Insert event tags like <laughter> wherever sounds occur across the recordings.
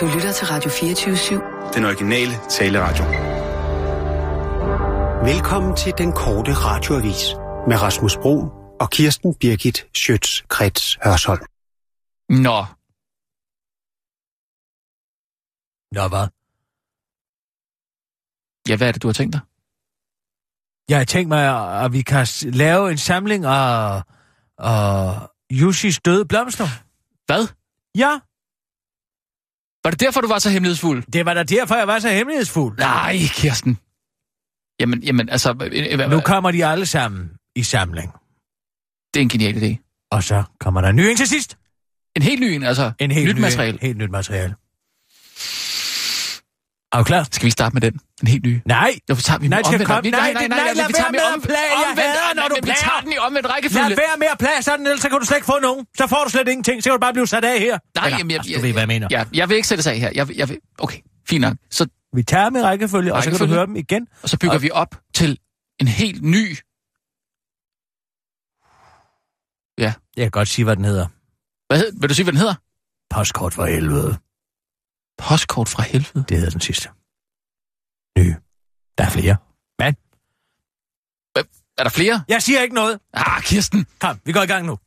Du lytter til Radio 24-7. Den originale taleradio. Velkommen til den korte radioavis med Rasmus Bro og Kirsten Birgit Schøtz-Krets Hørsholm. Nå. Nå, hvad? Ja, hvad er det, du har tænkt dig? Jeg har tænkt mig, at vi kan lave en samling af, af Yushis døde blomster. Hvad? Ja, Var det derfor, du var så hemmelighedsfuld? det var da derfor, jeg var så hemmelighedsfuld. Nej, Kirsten. Jamen, jamen altså, øh, øh, Nu kommer de alle sammen i samling. det er en genial idé. Og så kommer der en ny en til sidst. En helt ny en, altså. En helt nyt ny, materiale. Helt nyt materiale. Er du klar? Skal vi starte med den? Den helt nye? Nej, Jo, tager vi Nej, skal omvendt- komme- nej, nej, nej, nej, nej, lad være med om- at plage. Jeg hader, når du men Vi plager. tager den i omvendt lad rækkefølge. være med at plage sådan, ellers så kan du slet ikke få nogen. Så får du slet ingenting. Så kan du bare blive sat af her. Nej, jamen, jeg, altså, du ved, hvad jeg mener. Ja, jeg vil ikke sætte sig her. Jeg, jeg vil, okay, fint nok. Så, Vi tager dem i rækkefølge, og så kan du høre dem igen. og så bygger Og- vi op til en helt ny... Jeg kan godt sige, hvad den hedder. Hvad hed, vil du sige, hvad den hedder? Postkort for helvede. Postkort fra helvede. Det hedder den sidste. Ny. Der er flere. Men? Er der flere? Jeg siger ikke noget. Ah, Kirsten. Kom, vi går i gang nu.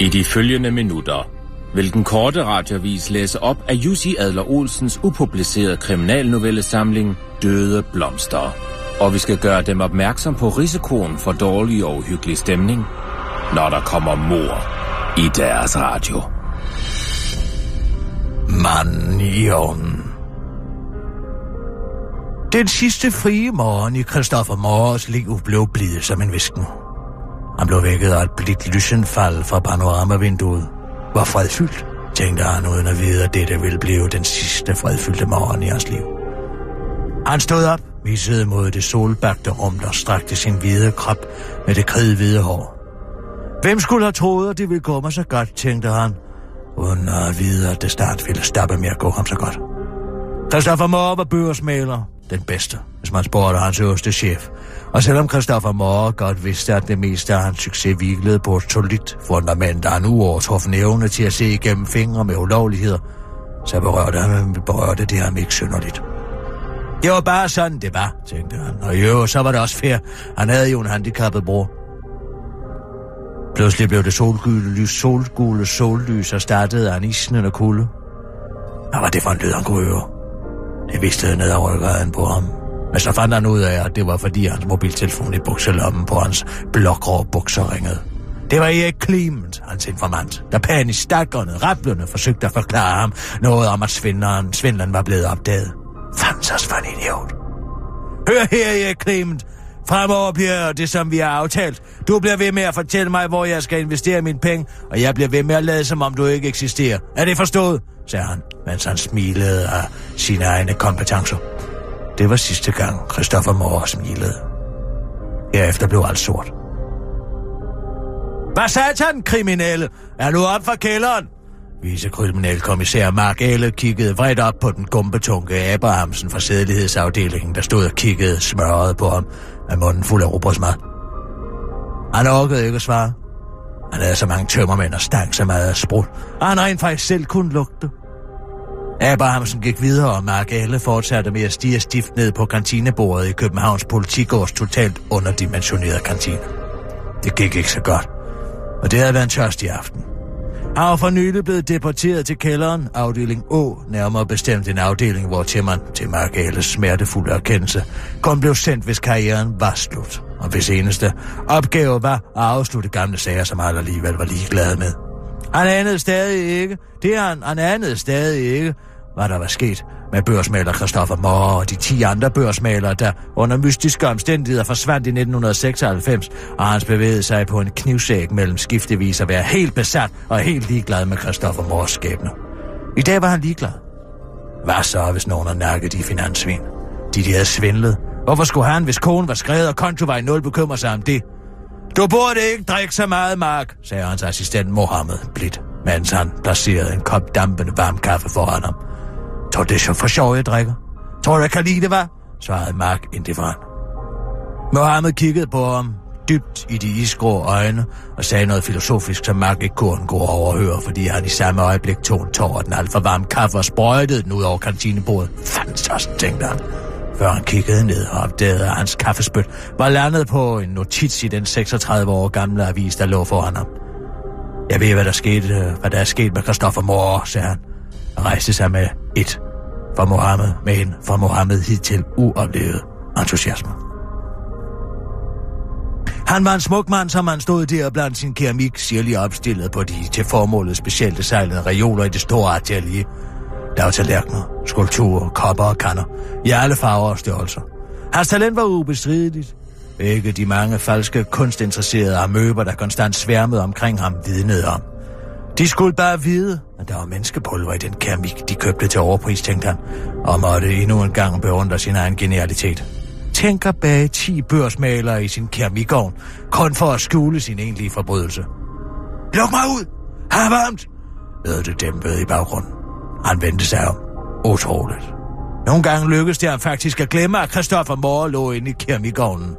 I de følgende minutter vil den korte radiovis læse op af Jussi Adler Olsens upublicerede kriminalnovellesamling Døde Blomster. Og vi skal gøre dem opmærksom på risikoen for dårlig og uhyggelig stemning, når der kommer mor i deres radio. Manion. Den sidste frie morgen i Christoffer Mors liv blev blid som en visken. Han blev vækket af et blidt lysenfald fra panoramavinduet. Var fredfyldt, tænkte han uden at vide, at dette ville blive den sidste fredfyldte morgen i hans liv. Han stod op, visede mod det solbagte rum, der strakte sin hvide krop med det kridhvide hår. Hvem skulle have troet, at det ville gå mig så godt, tænkte han, uden at vide, at det snart ville stoppe med at gå ham så godt. Christoffer Moore var børsmaler, den bedste, hvis man spurgte hans øverste chef. Og selvom Christoffer Moore godt vidste, at det meste af hans succes hvilede på et solidt fundament af en uovertruffen evne til at se igennem fingre med ulovligheder, så berørte, han, berørte det ham ikke synderligt. Det var bare sådan, det var, tænkte han. Og jo, så var det også fair. Han havde jo en handicappet bror. Pludselig blev det solgule lys, solgule sollys og startede af en isnende kulde. Hvad var det for en lyd, han kunne høre? Det vidste ned ad ryggraden på ham. Men så fandt han ud af, at det var fordi hans mobiltelefon i bukselommen på hans blågrå bukser ringede. Det var Erik Clement, hans informant, der panisk stakkerne, rapplende forsøgte at forklare ham noget om, at svindleren, svindleren var blevet opdaget. Fansers for en idiot. Hør her, Erik Clement. Fremover bliver det, som vi har aftalt. Du bliver ved med at fortælle mig, hvor jeg skal investere mine penge, og jeg bliver ved med at lade, som om du ikke eksisterer. Er det forstået? sagde han, mens han smilede af sine egne kompetencer. Det var sidste gang, Christoffer Moore smilede. Herefter blev alt sort. Hvad satan, kriminelle? Er du op fra kælderen? Vicekriminalkommissær Mark Elle kiggede vredt op på den gumbetunke Abrahamsen fra sædelighedsafdelingen, der stod og kiggede smørret på ham med munden fuld af robrødsmad. Han orkede ikke at svare. Han havde så mange tømmermænd og stank så meget af sprut, og han rent faktisk selv kunne lugte. Abrahamsen gik videre, og Mark Elle fortsatte med at stige stift ned på kantinebordet i Københavns Politigårds totalt underdimensionerede kantine. Det gik ikke så godt, og det havde været en tørstig aften. Han var for nylig blevet deporteret til kælderen, afdeling Å, nærmere bestemt en afdeling, hvor til man, til Mark smertefulde erkendelse, kun blev sendt, hvis karrieren var slut, og hvis eneste opgave var at afslutte gamle sager, som han alligevel var ligeglad med. Han anede stadig ikke, det han, han anede stadig ikke, hvad der var sket med børsmaler Christoffer Moore og de 10 andre børsmalere, der under mystiske omstændigheder forsvandt i 1996, og hans bevægede sig på en knivsæk mellem skiftevis at være helt besat og helt ligeglad med Christoffer Moores skæbne. I dag var han ligeglad. Hvad så, hvis nogen har nakket de finanssvin? De, de havde svindlet. Hvorfor skulle han, hvis konen var skrevet og konto var i nul, bekymre sig om det? Du burde ikke drikke så meget, Mark, sagde hans assistent Mohammed blidt, mens han placerede en kop dampende varm kaffe foran ham. Tror det er så for sjov, jeg drikker? Tror du, jeg kan lide det, hvad? svarede Mark indifferent. Mohammed kiggede på ham, dybt i de isgrå øjne og sagde noget filosofisk, som Mark ikke kunne gå overhøre, fordi han i samme øjeblik tog en tår af den alt for varme kaffe og sprøjtede den ud over kantinebordet. Fantastisk, tænkte han før han kiggede ned og opdagede, at hans kaffespyt var landet på en notits i den 36 år gamle avis, der lå foran ham. Jeg ved, hvad der, skete, øh, hvad der er sket med Christoffer Mor, sagde han, og rejste sig med et for Mohammed, med en for Mohammed hidtil uoplevet entusiasme. Han var en smuk mand, som han stod der blandt sin keramik, sirlig opstillet på de til formålet specielt sejlede reoler i det store atelier. Der var tallerkener, skulpturer, kopper og kanner, i alle farver og størrelser. Hans talent var ubestrideligt. Ikke de mange falske kunstinteresserede amøber, der konstant sværmede omkring ham, vidnede om. De skulle bare vide, at der var menneskepulver i den keramik, de købte til overpris, tænkte han, og måtte endnu en gang beundre sin egen genialitet. Tænker bag 10 børsmalere i sin keramikovn, kun for at skjule sin egentlige forbrydelse. Luk mig ud! Har varmt! lød det dæmpet i baggrunden. Han vendte sig om. Utroligt. Nogle gange lykkedes det ham faktisk at glemme, at Christoffer Moore lå inde i keramikovnen.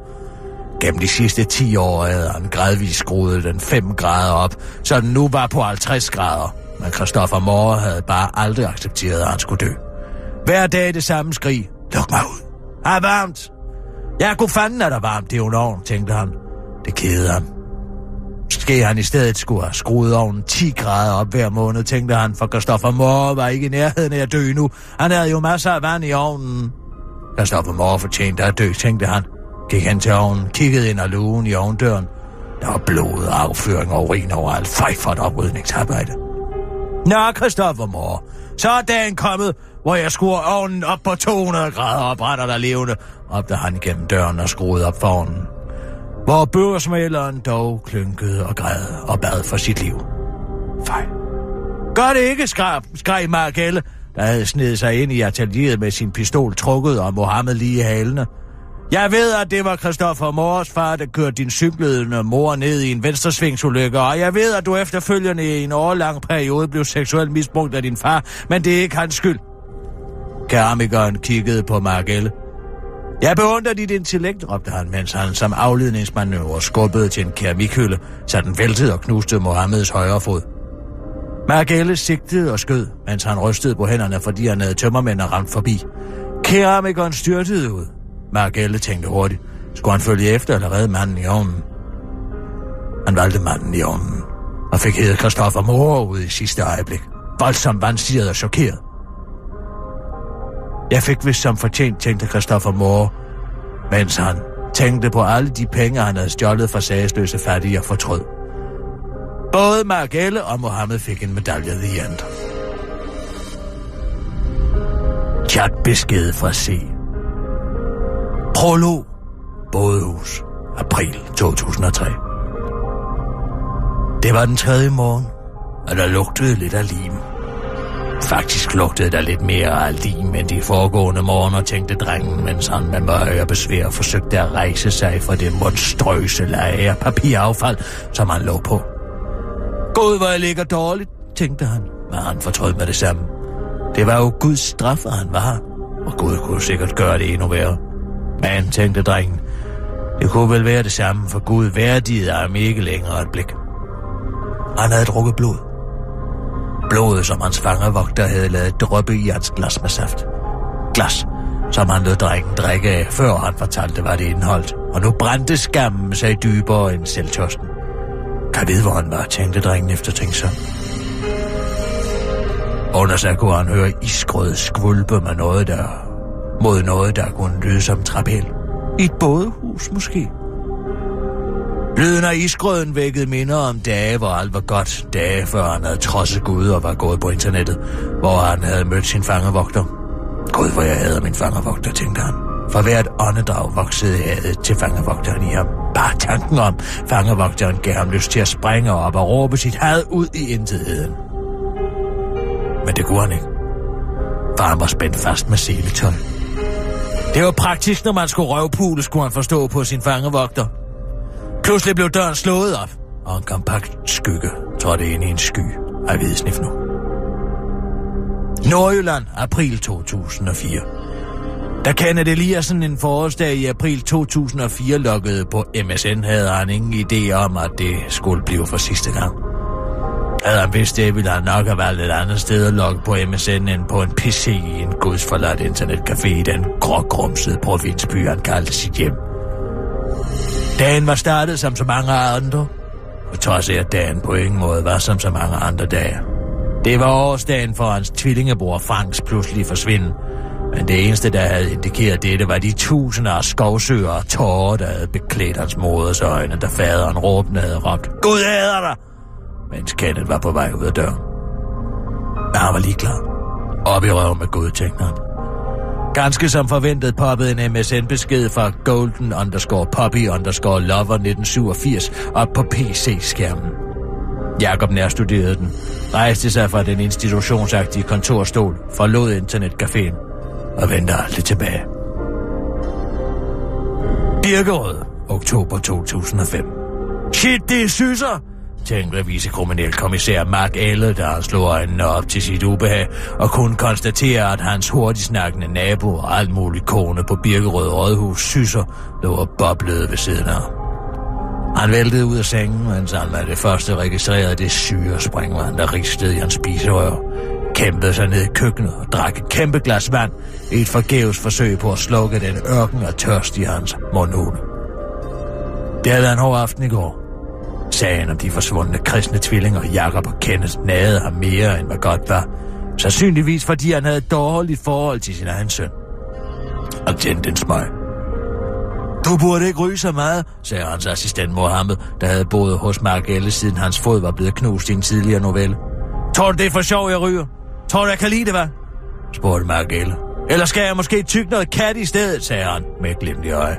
Gennem de sidste 10 år havde han gradvist skruet den 5 grader op, så den nu var på 50 grader. Men Christoffer Moore havde bare aldrig accepteret, at han skulle dø. Hver dag det samme skrig. Luk mig ud. Har varmt. Jeg kunne fanden at der varmt, det er jo tænkte han. Det kede ham. Måske han i stedet skulle have skruet ovnen 10 grader op hver måned, tænkte han, for Christoffer Moore var ikke i nærheden af at dø nu. Han havde jo masser af vand i ovnen. Christoffer Moore fortjente at dø, tænkte han. Gik hen til ovnen, kiggede ind ad lugen i ovndøren. Der var blod, afføring og urin overalt. Fej for et oprydningsarbejde. Nå, Christoffer mor. så er dagen kommet, hvor jeg skruer ovnen op på 200 grader og brænder der levende, råbte han gennem døren og skruede op for ovnen hvor børsmaleren dog klynkede og græd og bad for sit liv. Fej. Gør det ikke, skrab, skreg Markelle, der havde snedet sig ind i atelieret med sin pistol trukket og Mohammed lige i halene. Jeg ved, at det var Christoffer Mors far, der kørte din cyklede mor ned i en venstresvingsulykke, og jeg ved, at du efterfølgende i en årlang periode blev seksuelt misbrugt af din far, men det er ikke hans skyld. Keramikeren kiggede på Margelle. Jeg beundrer dit intellekt, råbte han, mens han som afledningsmanøvre skubbede til en keramikhylde, så den væltede og knuste Mohammeds højre fod. Margelle sigtede og skød, mens han rystede på hænderne, fordi han havde tømmermænd og ramt forbi. Keramikeren styrtede ud. Margelle tænkte hurtigt. Skulle han følge efter eller redde manden i ovnen? Han valgte manden i ovnen og fik hedder Christoffer Moore ud i sidste øjeblik. Voldsomt vansiret og chokeret. Jeg fik vist som fortjent, tænkte Christoffer Moore, mens han tænkte på alle de penge, han havde stjålet fra sagsløse fattige og fortrød. Både Margelle og Mohammed fik en medalje i andet. Chat besked fra C. Prolog. Bådehus. April 2003. Det var den tredje morgen, og der lugtede lidt af lim. Faktisk lugtede der lidt mere af lim end de foregående morgener, tænkte drengen, mens han med møje og besvær forsøgte at rejse sig fra det monstrøse lag af papiraffald, som han lå på. God, hvor jeg ligger dårligt, tænkte han, men han fortrød med det samme. Det var jo Guds straf, at han var og Gud kunne sikkert gøre det endnu værre. Men, tænkte drengen, det kunne vel være det samme, for Gud værdigede ham ikke længere et blik. Han havde drukket blod blodet, som hans fangevogter havde lavet droppe i hans glas med saft. Glas, som han lod drengen drikke af, før han fortalte, hvad det indeholdt. Og nu brændte skammen sig dybere end selvtørsten. Kan vide, hvor han var, tænkte drengen efter tænke sig. Under sig kunne han høre isgrød skvulpe med noget der, mod noget, der kunne lyde som trapel. I et bådehus måske. Lyden af isgrøden vækkede minder om dage, hvor alt var godt. Dage før han havde trodset Gud og var gået på internettet, hvor han havde mødt sin fangevogter. Gud, hvor jeg havde min fangevogter, tænkte han. For hvert åndedrag voksede hadet til fangevogteren i ham. Bare tanken om, fangevogteren gav ham lyst til at springe op og råbe sit had ud i intetheden. Men det kunne han ikke. For han var spændt fast med seletøj. Det var praktisk, når man skulle røvpule, skulle han forstå på sin fangevogter. Pludselig blev døren slået op, og en kompakt skygge trådte ind i en sky af hvidsnif nu. Nordjylland, april 2004. Da Kenneth Eliassen en forårsdag i april 2004 lukkede på MSN, havde han ingen idé om, at det skulle blive for sidste gang. Havde han vidst det, ville han nok have valgt et andet sted at logge på MSN end på en PC i en gudsforladt internetcafé i den grågrumsede provinsby, han kaldte sit hjem. Dagen var startet som så mange andre, på trods af at dagen på ingen måde var som så mange andre dage. Det var årsdagen for hans tvillingebror Franks pludselig forsvinden, men det eneste, der havde indikeret dette, var de tusinder af skovsøer og tårer, der havde beklædt hans moders øjne, da faderen råbende havde råbt, Gud æder dig! Mens Kenneth var på vej ud af døren. Men han var lige klar. Op i røven med Gud. Ganske som forventet poppede en MSN-besked fra golden underscore poppy underscore lover 1987 op på PC-skærmen. Jakob nærstuderede den, rejste sig fra den institutionsagtige kontorstol, forlod internetcaféen og vendte aldrig tilbage. Birkerød, oktober 2005. Shit, det er syser, tænkte vicekriminalkommissær Mark Elle, da han slog øjnene op til sit ubehag, og kunne konstatere, at hans hurtigt snakkende nabo og alt muligt kone på Birkerød Rådhus syser lå og boblede ved siden af. Han væltede ud af sengen, mens han var det første registrerede det syre springvand, der ristede i hans spiserør. Kæmpede sig ned i køkkenet og drak et kæmpe glas vand i et forgæves forsøg på at slukke den ørken og tørst i hans mundhule. Det havde været en hård aften i går. Sagen om de forsvundne kristne tvillinger, Jakob og Kenneth, nagede ham mere end hvad godt var. Sandsynligvis fordi han havde et dårligt forhold til sin egen søn. Og tændte smøg. Du burde ikke ryge så meget, sagde hans assistent Mohammed, der havde boet hos Mark Elle, siden hans fod var blevet knust i en tidligere novelle. Tror du, det er for sjov, jeg ryger? Tror du, jeg kan lide det, hvad? spurgte Mark Elle. Eller skal jeg måske tykke noget kat i stedet, sagde han med et glimt i øje.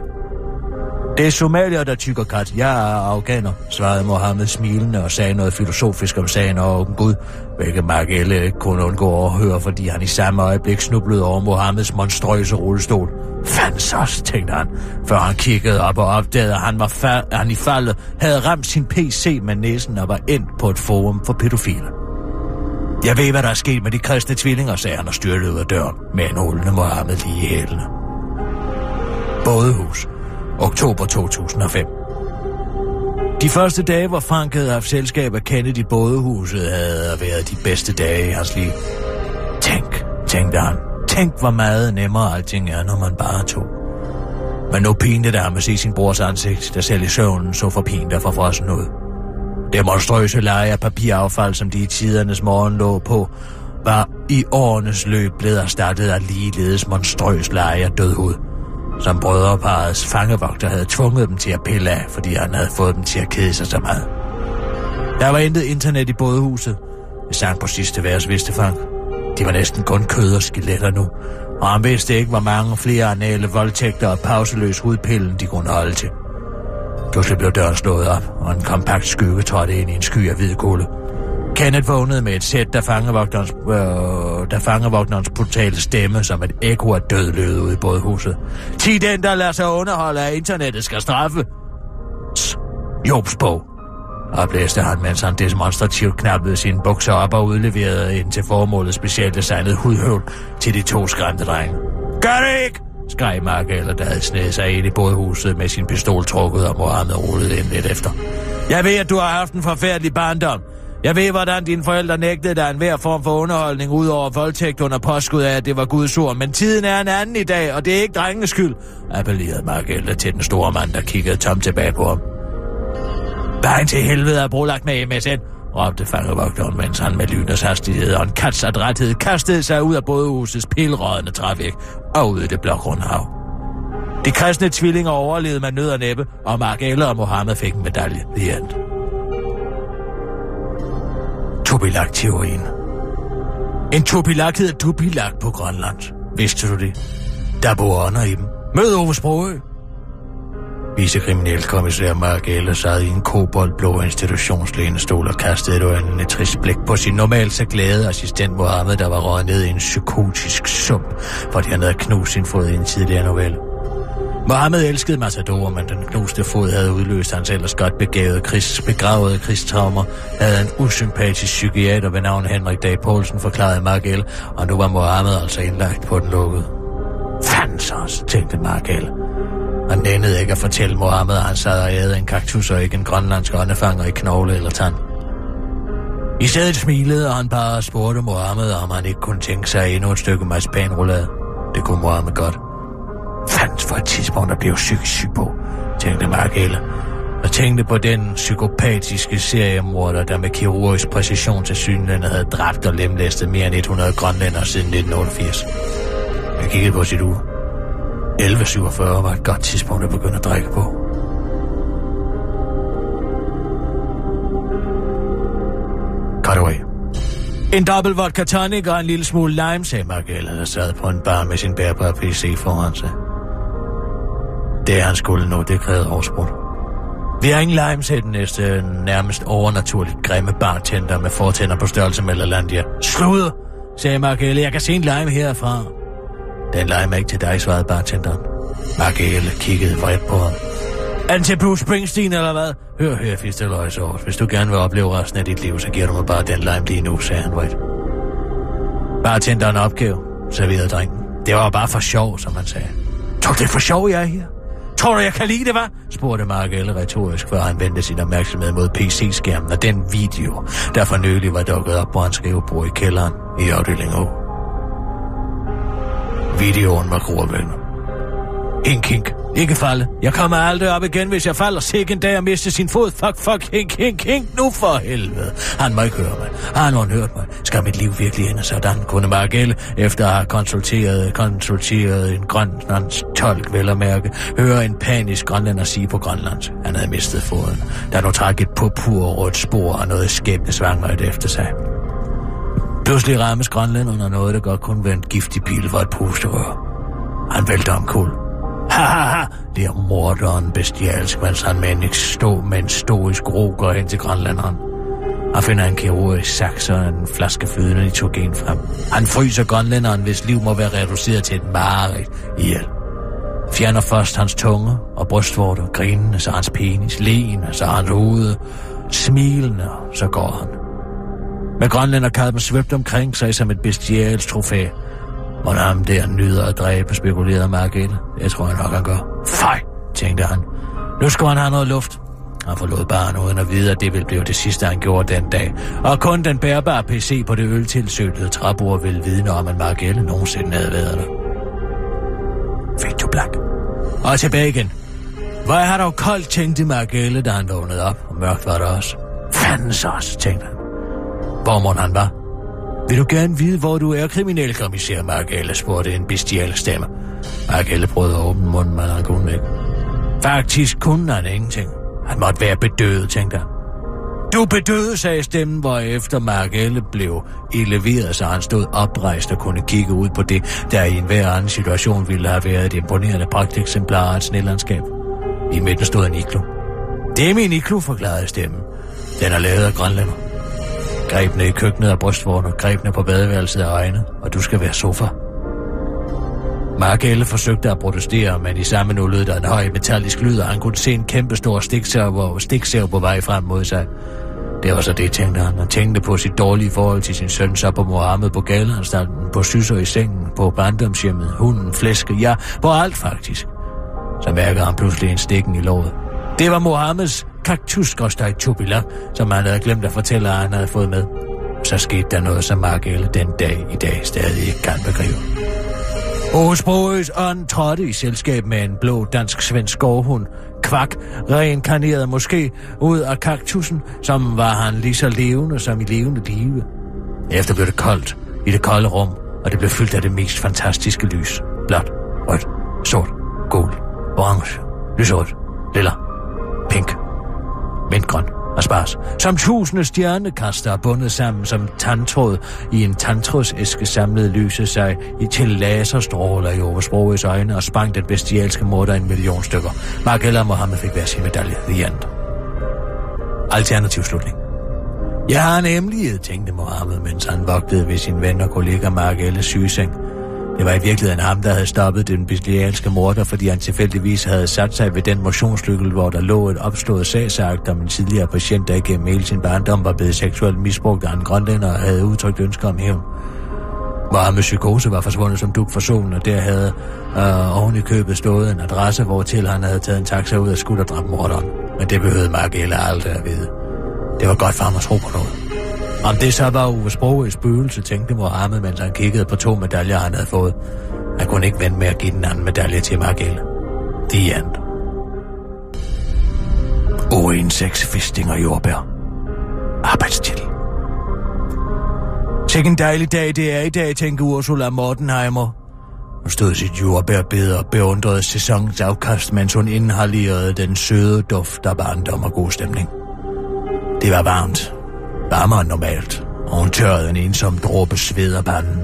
Det er somalier, der tykker kat. Jeg er afghaner, svarede Mohammed smilende og sagde noget filosofisk om sagen og om Gud, hvilket Mark Elle ikke kunne undgå at høre, fordi han i samme øjeblik snublede over Mohammeds monstrøse rullestol. Fansos, tænkte han, før han kiggede op og opdagede, at han, var fa- at han i faldet havde ramt sin PC med næsen og var endt på et forum for pædofile. Jeg ved, hvad der er sket med de kristne tvillinger, sagde han og styrtede ud af døren med en hullende Mohammed lige i hælene. Bådehus. Oktober 2005. De første dage, hvor Frank havde haft selskab af Kennedy bådehuset, havde været de bedste dage i hans liv. Tænk, tænkte han. Tænk, hvor meget nemmere alting er, når man bare tog. Men nu pinte det ham at se sin brors ansigt, der selv i søvnen så for pint og for frossen ud. Det monstrøse leje af papiraffald, som de i tidernes morgen lå på, var i årenes løb blevet erstattet af ligeledes monstrøs leje af dødhud, som brødreparets fangevogter havde tvunget dem til at pille af, fordi han havde fået dem til at kede sig så meget. Der var intet internet i bådehuset. hvis han på sidste vers, vidste Frank. De var næsten kun kød og skeletter nu, og han vidste ikke, hvor mange flere anale voldtægter og pauseløs hudpillen de kunne holde til. Pludselig blev døren slået op, og en kompakt skygge trådte ind i en sky af hvid kulde. Kenneth vågnede med et sæt, der fangevogterens, øh, der fangevogterens brutale stemme som et ekko af død lød ud i bådhuset. Ti den, der lader sig underholde af internettet, skal straffe. Tss, Jobs bog, oplæste han, mens han demonstrativt knappede sine bukser op og udleverede ind til formålet specielt designet hudhøvl til de to skræmte drenge. Gør det ikke! skreg Mark eller der havde snedet sig ind i bådhuset med sin pistol trukket, og Mohammed rullede ind lidt efter. Jeg ved, at du har haft en forfærdelig barndom. Jeg ved, hvordan dine forældre nægtede dig en hver form for underholdning ud over voldtægt under påskud af, at det var Guds ord. Men tiden er en anden i dag, og det er ikke drengens skyld, appellerede Margelle til den store mand, der kiggede tom tilbage på ham. Vejen til helvede er brolagt med MSN, råbte fangevogteren, mens han med lynets hastighed og en kats adræthed kastede sig ud af bådehusets pilrådende trævæk og ud i det blågrunde hav. De kristne tvillinger overlevede med nød og næppe, og Mark Eller og Mohammed fik en medalje. The end. Tubilak-teorien. En tubilak hedder tubilak på Grønland. Vidste du det? Der bor ånder i dem. Mød Ove Sprogø. Vicekriminalkommissær Mark Eller sad i en koboldblå institutionslænestol og kastede et øjnene trist blik på sin normalt så glade assistent Mohammed, der var røget ned i en psykotisk sump, fordi han havde knust sin fod i en tidligere novelle. Mohammed elskede Matador, men den knuste fod havde udløst hans ellers godt begavede krigs, begravede krigstraumer, havde en usympatisk psykiater ved navn Henrik Dag Poulsen forklaret Markel, og nu var Mohammed altså indlagt på den lukkede. Fandt os, tænkte Markel. Han nændede ikke at fortælle Mohammed, at han sad og ædede en kaktus og ikke en grønlandsk åndefanger i knogle eller tand. I stedet smilede, og han bare spurgte Mohammed, om han ikke kunne tænke sig endnu et stykke marcipanroulade. Det kunne Mohammed godt. Fandt for et tidspunkt at blive psykisk syg på, tænkte Markelle. Og tænkte på den psykopatiske seriemorder, der med kirurgisk præcision til synligheden havde dræbt og lemlæstet mere end 100 grønlænder siden 1988. Jeg kiggede på sit uge. 11.47 var et godt tidspunkt at begynde at drikke på. Cut away. En dobbelt vodka tonic og en lille smule lime, sagde Margella, der sad på en bar med sin bærbare PC foran sig. Det han skulle nå, det krævede oversprut. Vi har ingen lime, sagde den næste nærmest overnaturligt grimme bartender med fortænder på størrelse med Lalandia. Sluder, sagde Markelle. Jeg kan se en lime herfra. Den lime er ikke til dig, svarede bartenderen. Markelle kiggede vredt på ham. Er den til Bruce Springsteen, eller hvad? Hør her, Fisteløjsort. Hvis du gerne vil opleve resten af dit liv, så giver du mig bare den lime lige nu, sagde han vredt. Bartenderen opgav, serverede drengen. Det var bare for sjov, som han sagde. Tror det er for sjov, jeg er her? Tror du, jeg kan lide det, var? spurgte Margelle retorisk, før han vendte sin opmærksomhed mod PC-skærmen og den video, der for nylig var dukket op på hans skrivebord i kælderen i afdeling O. Videoen var gruervælden. En kink. Ikke falde. Jeg kommer aldrig op igen, hvis jeg falder sikke en dag at miste sin fod. Fuck, fuck, hink, hink, hink, nu for helvede. Han må ikke høre mig. Har nogen hørt mig? Skal mit liv virkelig ende sådan? Kunne Margelle, efter at have konsulteret, konsulteret en grønlands tolk, vel at mærke, høre en panisk grønlander sige på grønlandsk. Han havde mistet foden. Der nu træk et purpurrødt spor og noget skæbnesvangret efter sig. Pludselig rammes grønlænderne noget, der godt kunne være en giftig pil for et pusterør. Han vælter om Hahaha, Ha ha ha, det er morderen bestialsk, mens han med en, stå, med en stoisk ro går hen til grønlanderen. Han finder en kirurgisk saks og en flaske flydende nitrogen frem. Han fryser grønlænderen, hvis liv må være reduceret til et mareridt ihjel. Fjerner først hans tunge og brystvorter, grinende, så hans penis, leende, så hans hoved, smilende, så går han. Med grønlænderkalven svøbt omkring sig som et bestialsk trofæ, må ham der nyder at dræbe, spekulerede Margrethe. Jeg tror jeg nok, han gør. Fej, tænkte han. Nu skal han have noget luft. Han forlod barnet uden at vide, at det ville blive det sidste, han gjorde den dag. Og kun den bærbare PC på det øltilsøgtede træbord ville vidne om, at Margelle nogensinde havde været der. Fade du black. Og tilbage igen. Hvor er dog koldt, tænkte Margelle, da han vågnede op, og mørkt var det også. Fandens også, tænkte han. Hvor må han var? Vil du gerne vide, hvor du er, kriminalkommissær Margelle, spurgte en bestial stemme. Margelle prøvede at åbne munden, men han kunne ikke. Faktisk kunne han ingenting. Han måtte være bedøvet, tænkte han. Du bedøde, sagde stemmen, hvor efter Margelle blev eleveret, så han stod oprejst og kunne kigge ud på det, der i enhver anden situation ville have været et imponerende pragteksemplar af et snelandskab. I midten stod en iglo. Det er min iglo, forklarede stemmen. Den er lavet af grønlænder. Grebene i køkkenet er brystvognen, grebene på badeværelset er øjne, og du skal være sofa. Markelle forsøgte at protestere, men i samme nu lød der en høj metallisk lyd, og han kunne se en kæmpe stor stikserv på vej frem mod sig. Det var så det, tænkte han. Han tænkte på sit dårlige forhold til sin søn, så på Mohammed, på galeanstalten, på syser i sengen, på barndomshjemmet, hunden, flæske, ja, på alt faktisk. Så mærkede han pludselig en stikken i låret. Det var Mohammeds kaktusgostej tubila, som han havde glemt at fortælle, at han havde fået med. Så skete der noget, som Margelle den dag i dag stadig ikke kan begribe. Åsbroes ånd trådte i selskab med en blå dansk-svensk skovhund. Kvak reinkarnerede måske ud af kaktusen, som var han lige så levende som i levende live. Efter blev det koldt i det kolde rum, og det blev fyldt af det mest fantastiske lys. Blåt, rødt, sort, gul, orange, lysrødt, lilla, mintgrøn og spars. Som tusinde stjernekaster er bundet sammen som tandtråd i en tandtrådsæske samlede lyse sig i til laserstråler i Oversproges øjne og sprang den bestialske morder en million stykker. Margella Mohammed fik hver sin medalje. The end. Alternativ slutning. Jeg har en hemmelighed, tænkte Mohammed, mens han vogtede ved sin ven og kollega Margelles sygeseng. Det var i virkeligheden ham, der havde stoppet den bestialske morder, fordi han tilfældigvis havde sat sig ved den motionslykkel, hvor der lå et opstået sagsagt om en tidligere patient, der igennem hele sin barndom var blevet seksuelt misbrugt af en grønlænder og havde udtrykt ønsker om hævn. Mohammed psykose var forsvundet som duk for solen, og der havde øh, oven i købet stået en adresse, hvor til han havde taget en taxa ud af skudt og dræbt morderen. Men det behøvede Mark aldrig at vide. Det var godt for ham at tro på noget. Om det så var Uwe Sprogøs spøgelse, tænkte Mohammed, mens han kiggede på to medaljer, han havde fået. Han kunne ikke vente med at give den anden medalje til Margelle. The end. Urin, seks fisting og jordbær. Arbejdstitel. Tænk en dejlig dag det er i dag, tænkte Ursula Mortenheimer. Hun stod sit jordbærbed og beundrede sæsonens afkast, mens hun inhalerede den søde duft af barndom og god stemning. Det var varmt. Varmere end normalt, og hun tørrede en ensom dråbe sved af panden.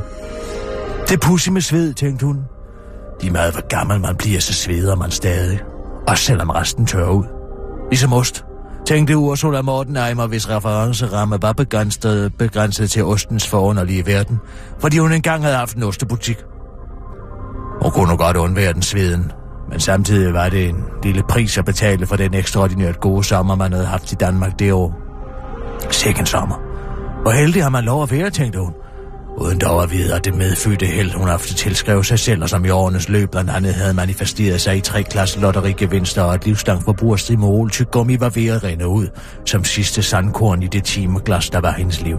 Det pussy med sved, tænkte hun. De meget hvor gammel man bliver, så sveder man stadig. Og selvom resten tør ud. Ligesom ost tænkte Ursula Mortenheimer, hvis referenceramme var begrænset, begrænset til ostens forunderlige verden, fordi hun engang havde haft en ostebutik. Hun kunne godt undvære den sveden, men samtidig var det en lille pris at betale for den ekstraordinært gode sommer, man havde haft i Danmark det år. Sikke sommer. Hvor heldig har man lov at være, tænkte hun. Uden dog at vide, at det medfødte held, hun ofte tilskrev sig selv, og som i årenes løb blandt andet havde manifesteret sig i tre klasse lotterigevinster og et livslang forbrugerstrimol til gummi var ved at rinde ud, som sidste sandkorn i det timeglas, der var hendes liv.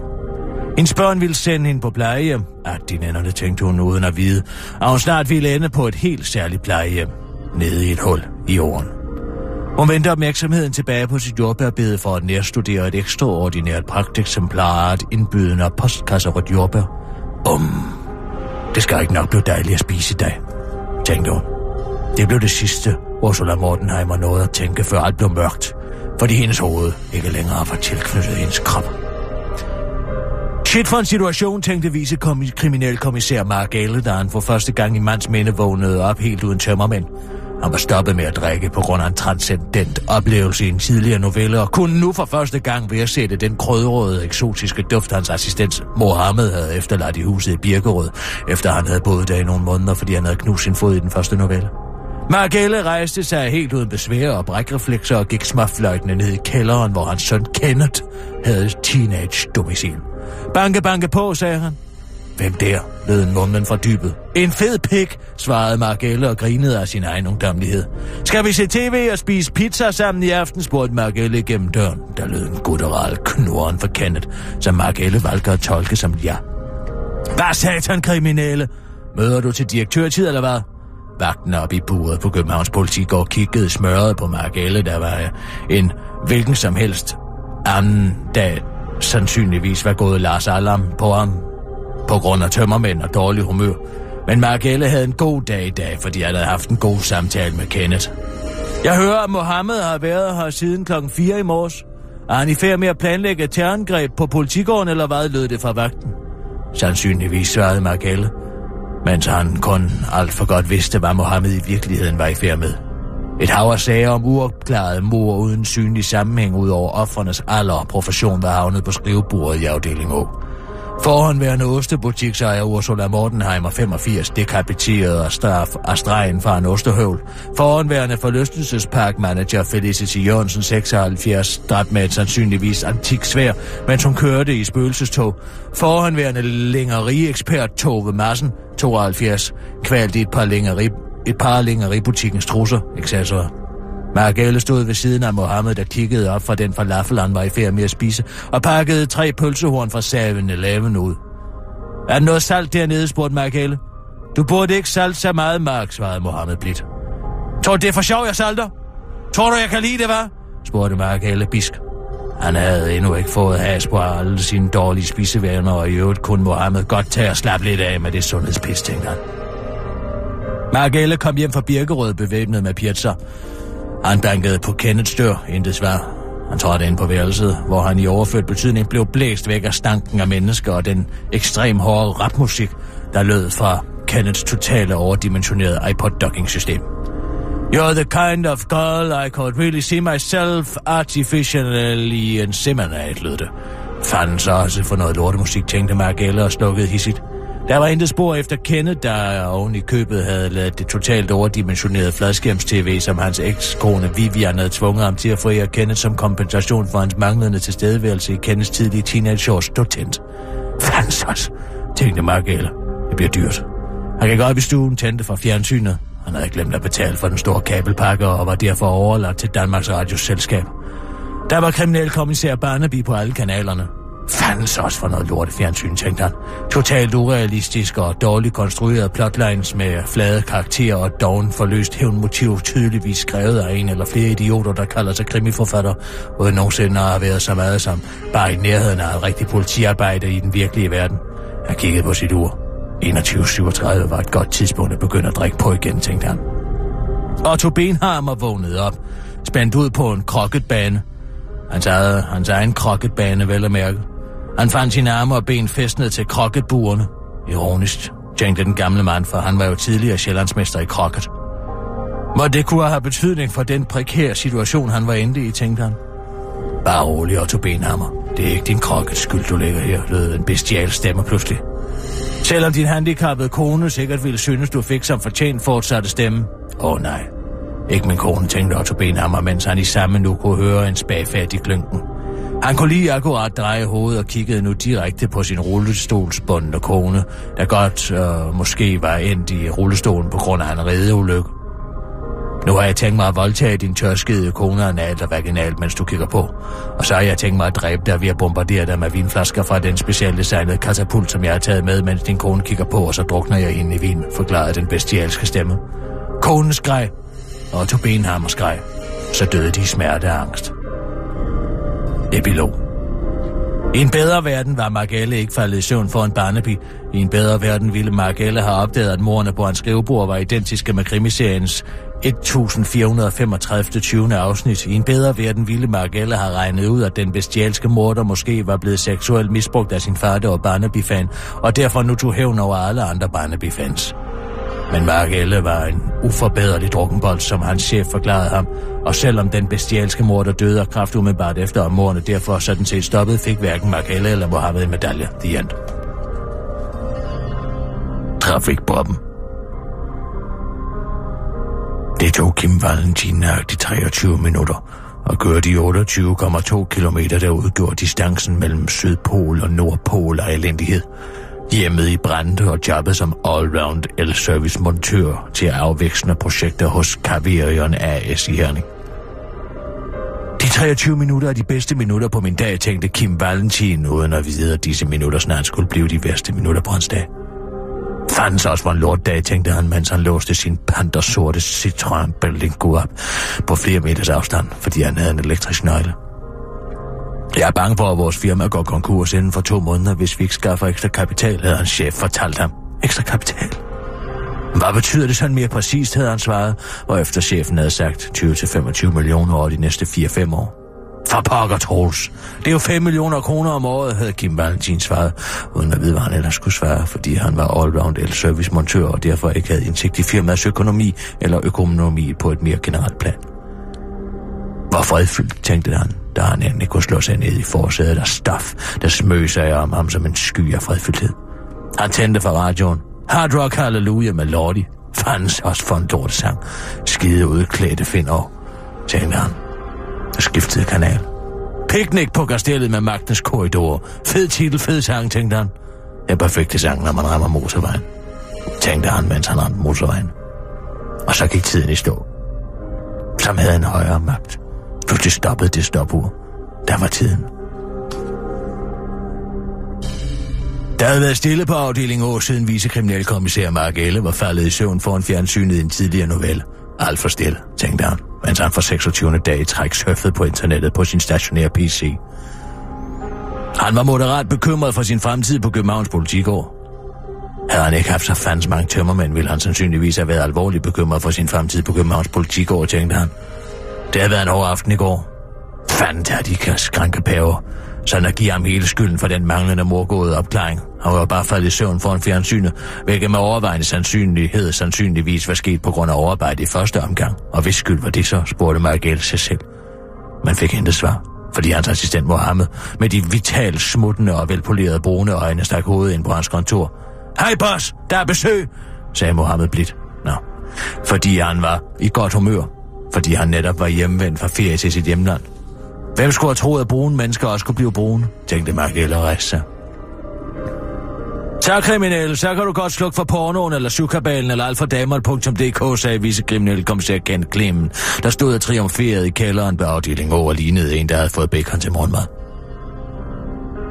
Hendes børn ville sende hende på plejehjem, at de nænderne tænkte hun uden at vide, at hun snart ville ende på et helt særligt plejehjem, nede i et hul i jorden. Hun vendte opmærksomheden tilbage på sit jordbærbede for at nærstudere et ekstraordinært pragteksemplar af et indbydende postkasserødt jordbær, Um, det skal ikke nok blive dejligt at spise i dag, tænkte hun. Det blev det sidste, Ursula Mortenheimer nåede at tænke, før alt blev mørkt, fordi hendes hoved ikke længere var tilknyttet hendes krop. Shit for en situation, tænkte vicekriminalkommissær Mark Gale, da han for første gang i mands minde vågnede op helt uden tømmermænd. Han var stoppet med at drikke på grund af en transcendent oplevelse i en tidligere novelle, og kunne nu for første gang ved at sætte den krødrøde, eksotiske duft, hans assistent Mohammed havde efterladt i huset i Birkerød, efter han havde boet der i nogle måneder, fordi han havde knust sin fod i den første novelle. Margelle rejste sig helt uden besvær og brækreflekser og gik småfløjtende ned i kælderen, hvor hans søn Kenneth havde teenage-domicil. Banke, banke på, sagde han. Hvem der? lød en mumlen fra dybet. En fed pik, svarede Margelle og grinede af sin egen ungdomlighed. Skal vi se tv og spise pizza sammen i aften, spurgte Margelle gennem døren. Der lød en gutteral knurren for Kenneth, som Margelle valgte at tolke som ja. Hvad satan, kriminelle? Møder du til direktørtid, eller hvad? Vagten op i buret på Københavns Politigård kiggede smørret på Margelle, der var en hvilken som helst anden dag sandsynligvis var gået Lars Alarm på ham på grund af tømmermænd og dårlig humør. Men Margelle havde en god dag i dag, fordi han havde haft en god samtale med Kenneth. Jeg hører, at Mohammed har været her siden klokken 4 i morges. Er han i færd med at planlægge et terrorangreb på politigården, eller hvad lød det fra vagten? Sandsynligvis svarede Margelle, mens han kun alt for godt vidste, hvad Mohammed i virkeligheden var i færd med. Et hav af sager om uopklarede mor uden synlig sammenhæng ud over offernes alder og profession var havnet på skrivebordet i afdeling O. Forhåndværende ostebutiksejer Ursula Mortenheimer 85 dekapiteret og straf af stregen fra en ostehøvl. Forhåndværende forlystelsesparkmanager Felicity Jørgensen 76 dræbt med et sandsynligvis antik svær, mens hun kørte i spøgelsestog. Forhåndværende længeriekspert Tove Madsen 72 kvalt i et par længeri et par længeributikkens trusser, etc. Margale stod ved siden af Mohammed, der kiggede op fra den falafel, han var i færd med at spise, og pakkede tre pølsehorn fra 7-Eleven ud. Er der noget salt dernede, spurgte Margale. Du burde ikke salt så meget, Mark, svarede Mohammed blidt. Tror du, det er for sjov, jeg salter? Tror du, jeg kan lide det, var? spurgte Margale bisk. Han havde endnu ikke fået has på alle sine dårlige spisevaner, og i øvrigt kunne Mohammed godt tage og slappe lidt af med det sundhedspis, tænkte han. Margelle kom hjem fra Birkerød bevæbnet med pizza, han bankede på Kenneths dør, intet svar. Han trådte ind på værelset, hvor han i overført betydning blev blæst væk af stanken af mennesker og den ekstrem hårde rapmusik, der lød fra Kenneths totale overdimensionerede iPod-docking-system. You're the kind of girl I could really see myself artificially inseminate, lød det. Fanden så også for noget lortemusik, tænkte Margelle og slukkede hissigt. Der var intet spor efter Kenneth, der oven i købet havde lavet det totalt overdimensionerede fladskærms-tv, som hans ekskone Vivian havde tvunget ham til at forære Kenneth som kompensation for hans manglende tilstedeværelse i Kenneths tidlige teenageår stod tændt. Fansos, tænkte Margelle. Det bliver dyrt. Han gik op i stuen, tændte fra fjernsynet. Han havde glemt at betale for den store kabelpakke og var derfor overladt til Danmarks Radios selskab. Der var kriminalkommissær Barnaby på alle kanalerne. Fandens også for noget lort fjernsyn, tænkte han. Totalt urealistisk og dårligt konstrueret plotlines med flade karakterer og doven forløst hævnmotiv tydeligvis skrevet af en eller flere idioter, der kalder sig krimiforfatter, uden nogensinde har været så meget som bare i nærheden af et rigtigt politiarbejde i den virkelige verden. Han kiggede på sit ur. 21.37 var et godt tidspunkt at begynde at drikke på igen, tænkte han. Otto Benhammer vågnede op, spændt ud på en krokketbane. Hans, eget, hans egen krokketbane, vel at mærke. Han fandt sine arme og ben festnet til kroketbuerne. Ironisk, tænkte den gamle mand, for han var jo tidligere sjællandsmester i krokket. Må det kunne have betydning for den prekære situation, han var inde i, tænkte han. Bare rolig, Otto Benhammer. Det er ikke din krokkets skyld, du ligger her, lød en bestial stemme pludselig. Selvom din handicappede kone sikkert ville synes, du fik som fortjent fortsatte stemme. Åh oh, nej. Ikke min kone, tænkte Otto Benhammer, mens han i samme nu kunne høre en spagfærdig klynken. Han kunne lige akkurat dreje hovedet og kiggede nu direkte på sin rullestolsbundne kone, der godt øh, måske var endt i rullestolen på grund af en redeulykke. Nu har jeg tænkt mig at voldtage din tørskede kone analt og vaginalt, mens du kigger på. Og så har jeg tænkt mig at dræbe dig ved at bombardere dig med vinflasker fra den specielt designede katapult, som jeg har taget med, mens din kone kigger på, og så drukner jeg hende i vin, forklarede den bestialske stemme. Konen skreg, og tog Benhammer skreg. Så døde de i smerte og angst. Epilog. I en bedre verden var Margelle ikke faldet i søvn for en Barnaby. I en bedre verden ville Margelle have opdaget, at morerne på hans skrivebord var identiske med krimiseriens 1435. 20. afsnit. I en bedre verden ville Margelle have regnet ud, at den bestialske morder måske var blevet seksuelt misbrugt af sin far, der var Barnaby-fan, og derfor nu tog hævn over alle andre Barnaby-fans. Men Margelle var en uforbederlig drukkenbold, som hans chef forklarede ham, og selvom den bestialske morder døde af kraft umiddelbart efter, og morerne derfor sådan set stoppet, fik hverken Margelle eller Mohammed en medalje. The end. Trafikbobben. Det tog Kim Valentin nøjagtigt 23 minutter og køre de 28,2 km, der udgjorde distancen mellem Sydpol og Nordpol af elendighed. Hjemmet i Brande og jobbet som allround el-service montør til afvekslende projekter hos Caverion AS i Herning. De 23 minutter er de bedste minutter på min dag, tænkte Kim Valentin, uden at vide, at disse minutter snart skulle blive de værste minutter på hans dag. Fandens også var en lortdag, tænkte han, mens han låste sin pantersorte Citroën Berlingo op på flere meters afstand, fordi han havde en elektrisk nøgle. Jeg er bange for, at vores firma går konkurs inden for to måneder, hvis vi ikke skaffer ekstra kapital, havde hans chef fortalt ham. Ekstra kapital? Hvad betyder det sådan mere præcist, havde han svaret, og efter chefen havde sagt 20-25 millioner over de næste 4-5 år. For pokker, Troels. Det er jo 5 millioner kroner om året, havde Kim Valentin svaret, uden at vide, hvad han ellers skulle svare, fordi han var allround el-service montør og derfor ikke havde indsigt i firmaets økonomi eller økonomi på et mere generelt plan. Hvor fredfyldt, tænkte han, da han endelig kunne slå sig ned i forsædet af stof, der smøg sig om ham som en sky af fredfyldthed. Han tændte for radioen. Hard Rock Hallelujah med Lordi. Fandens også for en sang. Skide udklædte finder, tænkte han. Og skiftede kanal. Picnic på kastellet med magtens korridor. Fed titel, fed sang, tænkte han. Den perfekte sang, når man rammer motorvejen. Tænkte han, mens han ramte motorvejen. Og så gik tiden i stå. Som havde en højere magt. Pludselig stoppede det stopur. Der var tiden. Der havde været stille på afdelingen år siden vicekriminalkommissær Mark Elle var faldet i søvn foran fjernsynet i en tidligere novelle. Alt for stille, tænkte han, mens han for 26. dag i træk surfede på internettet på sin stationære PC. Han var moderat bekymret for sin fremtid på Københavns Politikår. Havde han ikke haft så fandens mange tømmermænd, ville han sandsynligvis have været alvorligt bekymret for sin fremtid på Københavns Politikår, tænkte han. Det havde været en hård aften i går. Fanden tager de skrænkepæver. Sådan at give ham hele skylden for den manglende morgåede opklaring. Han var bare faldet i søvn foran fjernsynet, hvilket med overvejende sandsynlighed sandsynligvis var sket på grund af overarbejde i første omgang. Og hvis skyld var det så, spurgte Margrethe sig selv. Man fik intet svar, fordi hans assistent Mohammed med de vitalt smuttende og velpolerede brune øjne stak hovedet ind på hans kontor. Hej boss, der er besøg, sagde Mohammed blidt. Nå, fordi han var i godt humør, fordi han netop var hjemvendt fra ferie til sit hjemland. Hvem skulle have troet, at brune mennesker også kunne blive brune, tænkte Mark Ressa. rejse sig. Så kriminelle, så kan du godt slukke for pornoen eller sukkabalen, eller alfadamer.dk, sagde vicekriminelle kommissær Kent Klemmen, der stod og triumferede i kælderen ved afdelingen over lignede en, der havde fået bacon til morgenmad.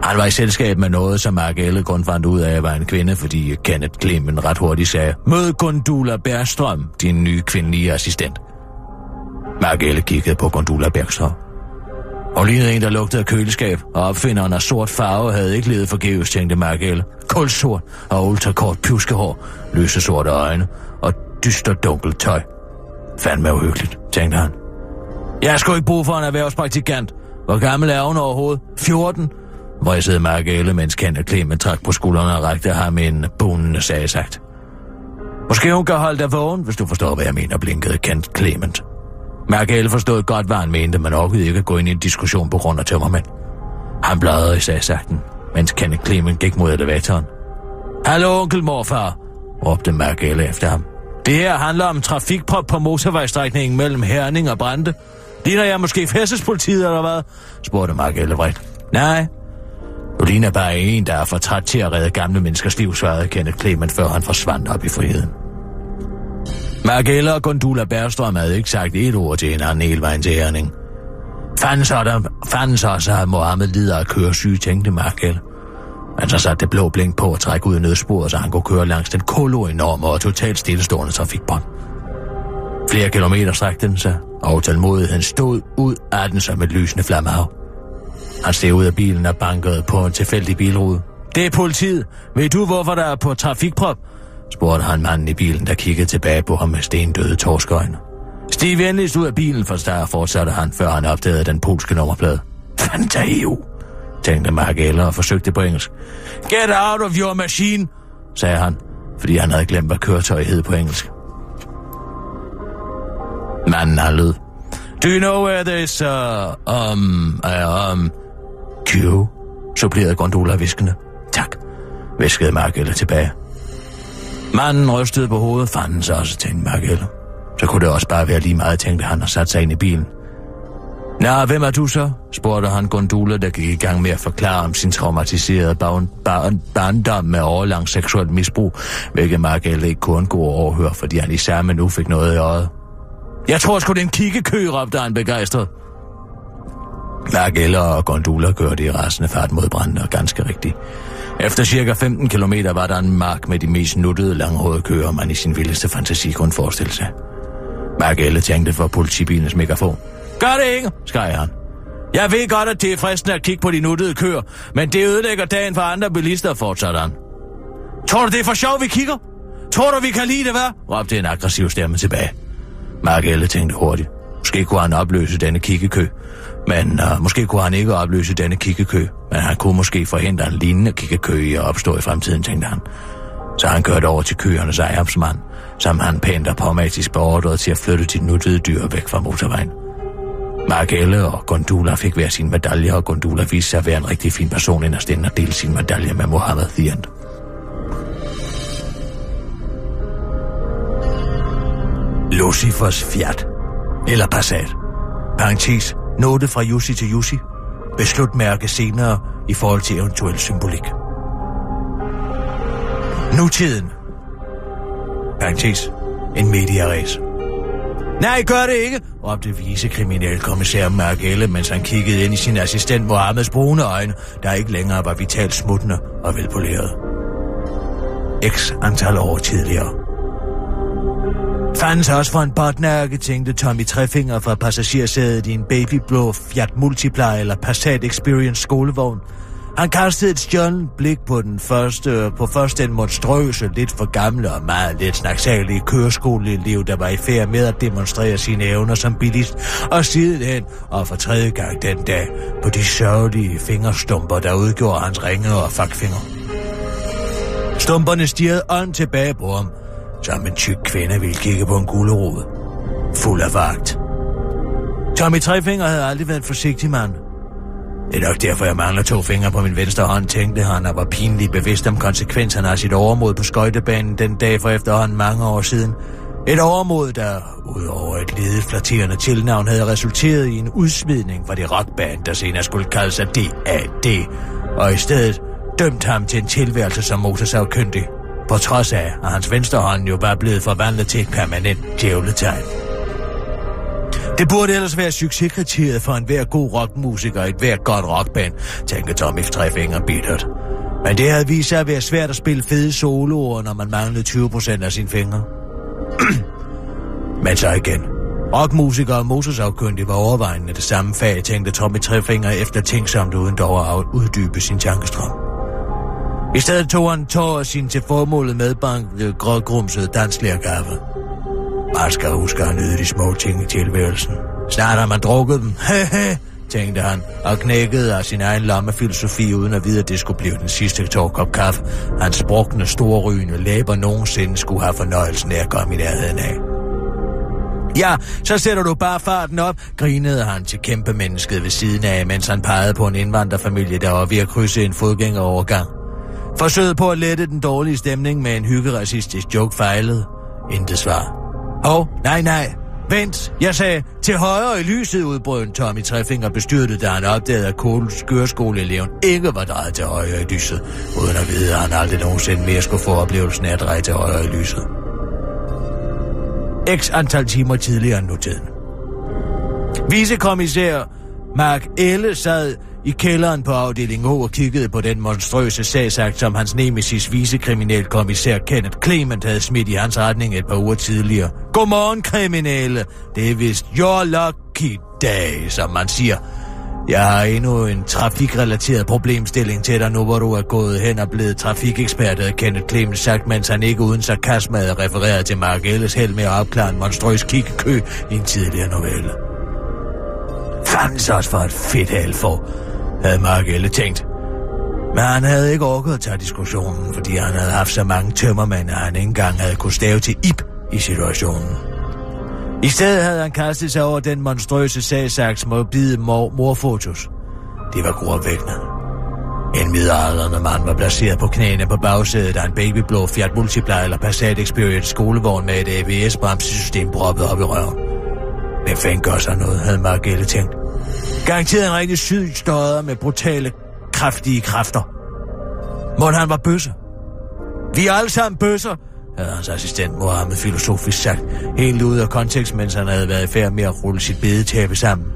Han var i selskab med noget, som Mark Elle kun fandt ud af, var en kvinde, fordi Kenneth Klemmen ret hurtigt sagde, Mød Gundula Bærstrøm, din nye kvindelige assistent. Margelle kiggede på Gondula Bergstrøm. Og lignede en, der lugtede af køleskab, og opfinderen af sort farve havde ikke levet forgæves, tænkte Margelle. Kulsort og ultrakort pjuskehår, lyse sorte øjne og dyster dunkelt tøj. Fandme uhyggeligt, tænkte han. Jeg skulle ikke bruge for en erhvervspraktikant. Hvor gammel er hun overhovedet? 14? Hvor jeg sidder mens Kent Clement trak på skuldrene og rakte ham en bunende sag sagt. Måske hun kan holde dig vågen, hvis du forstår, hvad jeg mener, blinkede Kent Clement. Merkel forstod godt, hvad han mente, men orkede ikke at gå ind i en diskussion på grund af tømmermænd. Han bladrede i sagsakten, mens Kenneth Clement gik mod elevatoren. Hallo, onkel morfar, råbte Merkel efter ham. Det her handler om trafikprop på motorvejstrækningen mellem Herning og Brande. Ligner jeg måske færdselspolitiet eller hvad? spurgte Mark vredt. Nej, du ligner bare en, der er for træt til at redde gamle menneskers liv, svarede Kenneth Clement, før han forsvandt op i friheden. Margella og Gondula Bergstrøm havde ikke sagt et ord til hinanden hele vejen til Herning. Fanden så, der, fanden så, så at Mohammed lider af køresyge, tænkte Margella. Han så satte det blå blink på at trække ud i nødsporet, så han kunne køre langs den kolo-enorme og totalt stillestående trafikbånd. Flere kilometer strækte den sig, og tålmodigheden stod ud af den som et lysende flammehav. Han steg ud af bilen og bankede på en tilfældig bilrude. Det er politiet. Ved du, hvorfor der er på trafikprop? Spurgte han manden i bilen, der kiggede tilbage på ham med stendøde torskøjne. Stig venligst ud af bilen, for der fortsatte han, før han opdagede den polske nummerplade. Fantaiu, tænkte Mark Eller og forsøgte på engelsk. Get out of your machine, sagde han, fordi han havde glemt, hvad køretøj hed på engelsk. Manden har lød. Do you know where this, uh, um, uh, um, Q? supplerede gondola viskende. Tak, viskede Mark Eller tilbage. Manden rystede på hovedet, fanden så også, tænkte Markelle. Så kunne det også bare være lige meget, tænkte han og satte sig ind i bilen. Nå, hvem er du så? spurgte han Gondula, der gik i gang med at forklare om sin traumatiserede barn, barn, barndom med overlang seksuel misbrug, hvilket Markelle ikke kunne gå og overhøre, fordi han i samme nu fik noget i øjet. Jeg tror sgu, det er en kikkekø, råbte han begejstret. Markelle og Gondula kørte i rasende fart mod branden, og ganske rigtigt. Efter cirka 15 km var der en mark med de mest nuttede langhårede køer, man i sin vildeste fantasi kunne forestille sig. Mark Elle tænkte for politibilens megafon. Gør det ikke, skreg han. Jeg ved godt, at det er fristende at kigge på de nuttede køer, men det ødelægger dagen for andre bilister, fortsatte han. Tror du, det er for sjov, vi kigger? Tror du, vi kan lide det, hvad? råbte en aggressiv stemme tilbage. Mark Elle tænkte hurtigt. Måske kunne han opløse denne kiggekø, men uh, måske kunne han ikke opløse denne kikkekø, men han kunne måske forhindre en lignende kikkekø i at opstå i fremtiden, tænkte han. Så han kørte over til køernes ejerpsmand, som han pænt og pragmatisk beordrede til at flytte de nuttede dyr væk fra motorvejen. Margelle og Gondula fik hver sin medalje, og Gondula viste sig at være en rigtig fin person inderst inden at dele sin medalje med Mohammed The Lucifers Fiat. Eller Passat. Parenthes. Note fra Jussi til Jussi. Beslut mærke senere i forhold til eventuel symbolik. Nutiden. Parenthes. En mediaræs. Nej, gør det ikke, råbte vicekriminalkommissær Margelle, mens han kiggede ind i sin assistent Mohammeds brune øjne, der ikke længere var vitalt smuttende og velpoleret. X antal år tidligere. Fandens også for en botnærke, tænkte Tommy Trefinger fra passagersædet i en babyblå Fiat Multipla eller Passat Experience skolevogn. Han kastede et stjålen blik på den første, på først den monstrøse, lidt for gamle og meget lidt snaksalige køreskoleelev, der var i færd med at demonstrere sine evner som bilist, og sidenhen, og for tredje gang den dag, på de sørgelige fingerstumper, der udgjorde hans ringe og fakfinger. Stumperne stirrede ånd tilbage på ham, som en tyk kvinde ville kigge på en gulerod. Fuld af vagt. Tommy Trefinger havde aldrig været en forsigtig mand. Det er nok derfor, jeg mangler to fingre på min venstre hånd, tænkte han og var pinligt bevidst om konsekvenserne af sit overmod på skøjtebanen den dag for efterhånden mange år siden. Et overmod, der udover et ledet flatterende tilnavn havde resulteret i en udsmidning fra det rockband, der senere skulle kalde sig DAD, og i stedet dømt ham til en tilværelse som motorsavkyndig, på trods af, at hans venstre hånd jo var blevet forvandlet til et permanent djævletegn. Det burde ellers være succeskriteriet for en hver god rockmusiker og et hver godt rockband, tænker Tommy Trefinger bittert. Men det havde vist sig at være svært at spille fede soloer, når man manglede 20% af sine fingre. <clears throat> Men så igen. Rockmusikere og motorsafkyndige var overvejende det samme fag, tænkte Tommy Trefinger efter tænksomt uden dog at uddybe sin tankestrøm. I stedet tog han tår af sin til formålet medbankede grågrumsede danslærgave. Man skal huske at nyde de små ting i tilværelsen. Snart har man drukket dem. <laughs> Hehe, tænkte han, og knækkede af sin egen lommefilosofi, uden at vide, at det skulle blive den sidste tårkop kaffe. Hans sprukne, storrygende læber nogensinde skulle have fornøjelsen af at komme i nærheden af. Ja, så sætter du bare farten op, grinede han til kæmpe mennesket ved siden af, mens han pegede på en indvandrerfamilie, der var ved at krydse en fodgængerovergang. Forsøget på at lette den dårlige stemning med en hyggeracistisk joke fejlede. Intet svar. Åh, oh, nej, nej. Vent, jeg sagde, til højre i lyset udbrød Tommy Trefinger bestyrtet, da han opdagede, at køreskoleeleven ikke var drejet til højre i lyset, uden at vide, at han aldrig nogensinde mere skulle få oplevelsen af at dreje til højre i lyset. X antal timer tidligere end nutiden. Vicekommissær Mark Elle sad i kælderen på afdeling O og kiggede på den monstrøse sagsakt, som hans nemesis vicekriminalkommissær Kenneth Clement havde smidt i hans retning et par uger tidligere. Godmorgen, kriminelle. Det er vist your lucky day, som man siger. Jeg har endnu en trafikrelateret problemstilling til dig nu, hvor du er gået hen og blevet trafikekspert, havde Kenneth Clemens sagt, mens han ikke uden sarkasme havde refereret til Mark Ellis held med at opklare en monstrøs kikkekø i en tidligere novelle. Fandens også for et fedt halvfor, havde Mark Elle tænkt. Men han havde ikke orket at tage diskussionen, fordi han havde haft så mange tømmermænd, at han ikke engang havde kunne stave til ip i situationen. I stedet havde han kastet sig over den monstrøse sagsaks morbide mor morfotos. Det var gruopvækkende. En midaldrende mand var placeret på knæene på bagsædet af en babyblå Fiat Multipla eller Passat Experience skolevogn med et ABS-bremsesystem proppet op i røven. Det fanden gør sig noget, havde Margelle tænkt. Garanteret en rigtig syg støder med brutale, kraftige kræfter. Måden han var bøsse. Vi er alle sammen bøsser, havde hans assistent Mohammed filosofisk sagt, helt ude af kontekst, mens han havde været i færd med at rulle sit bedetæppe sammen.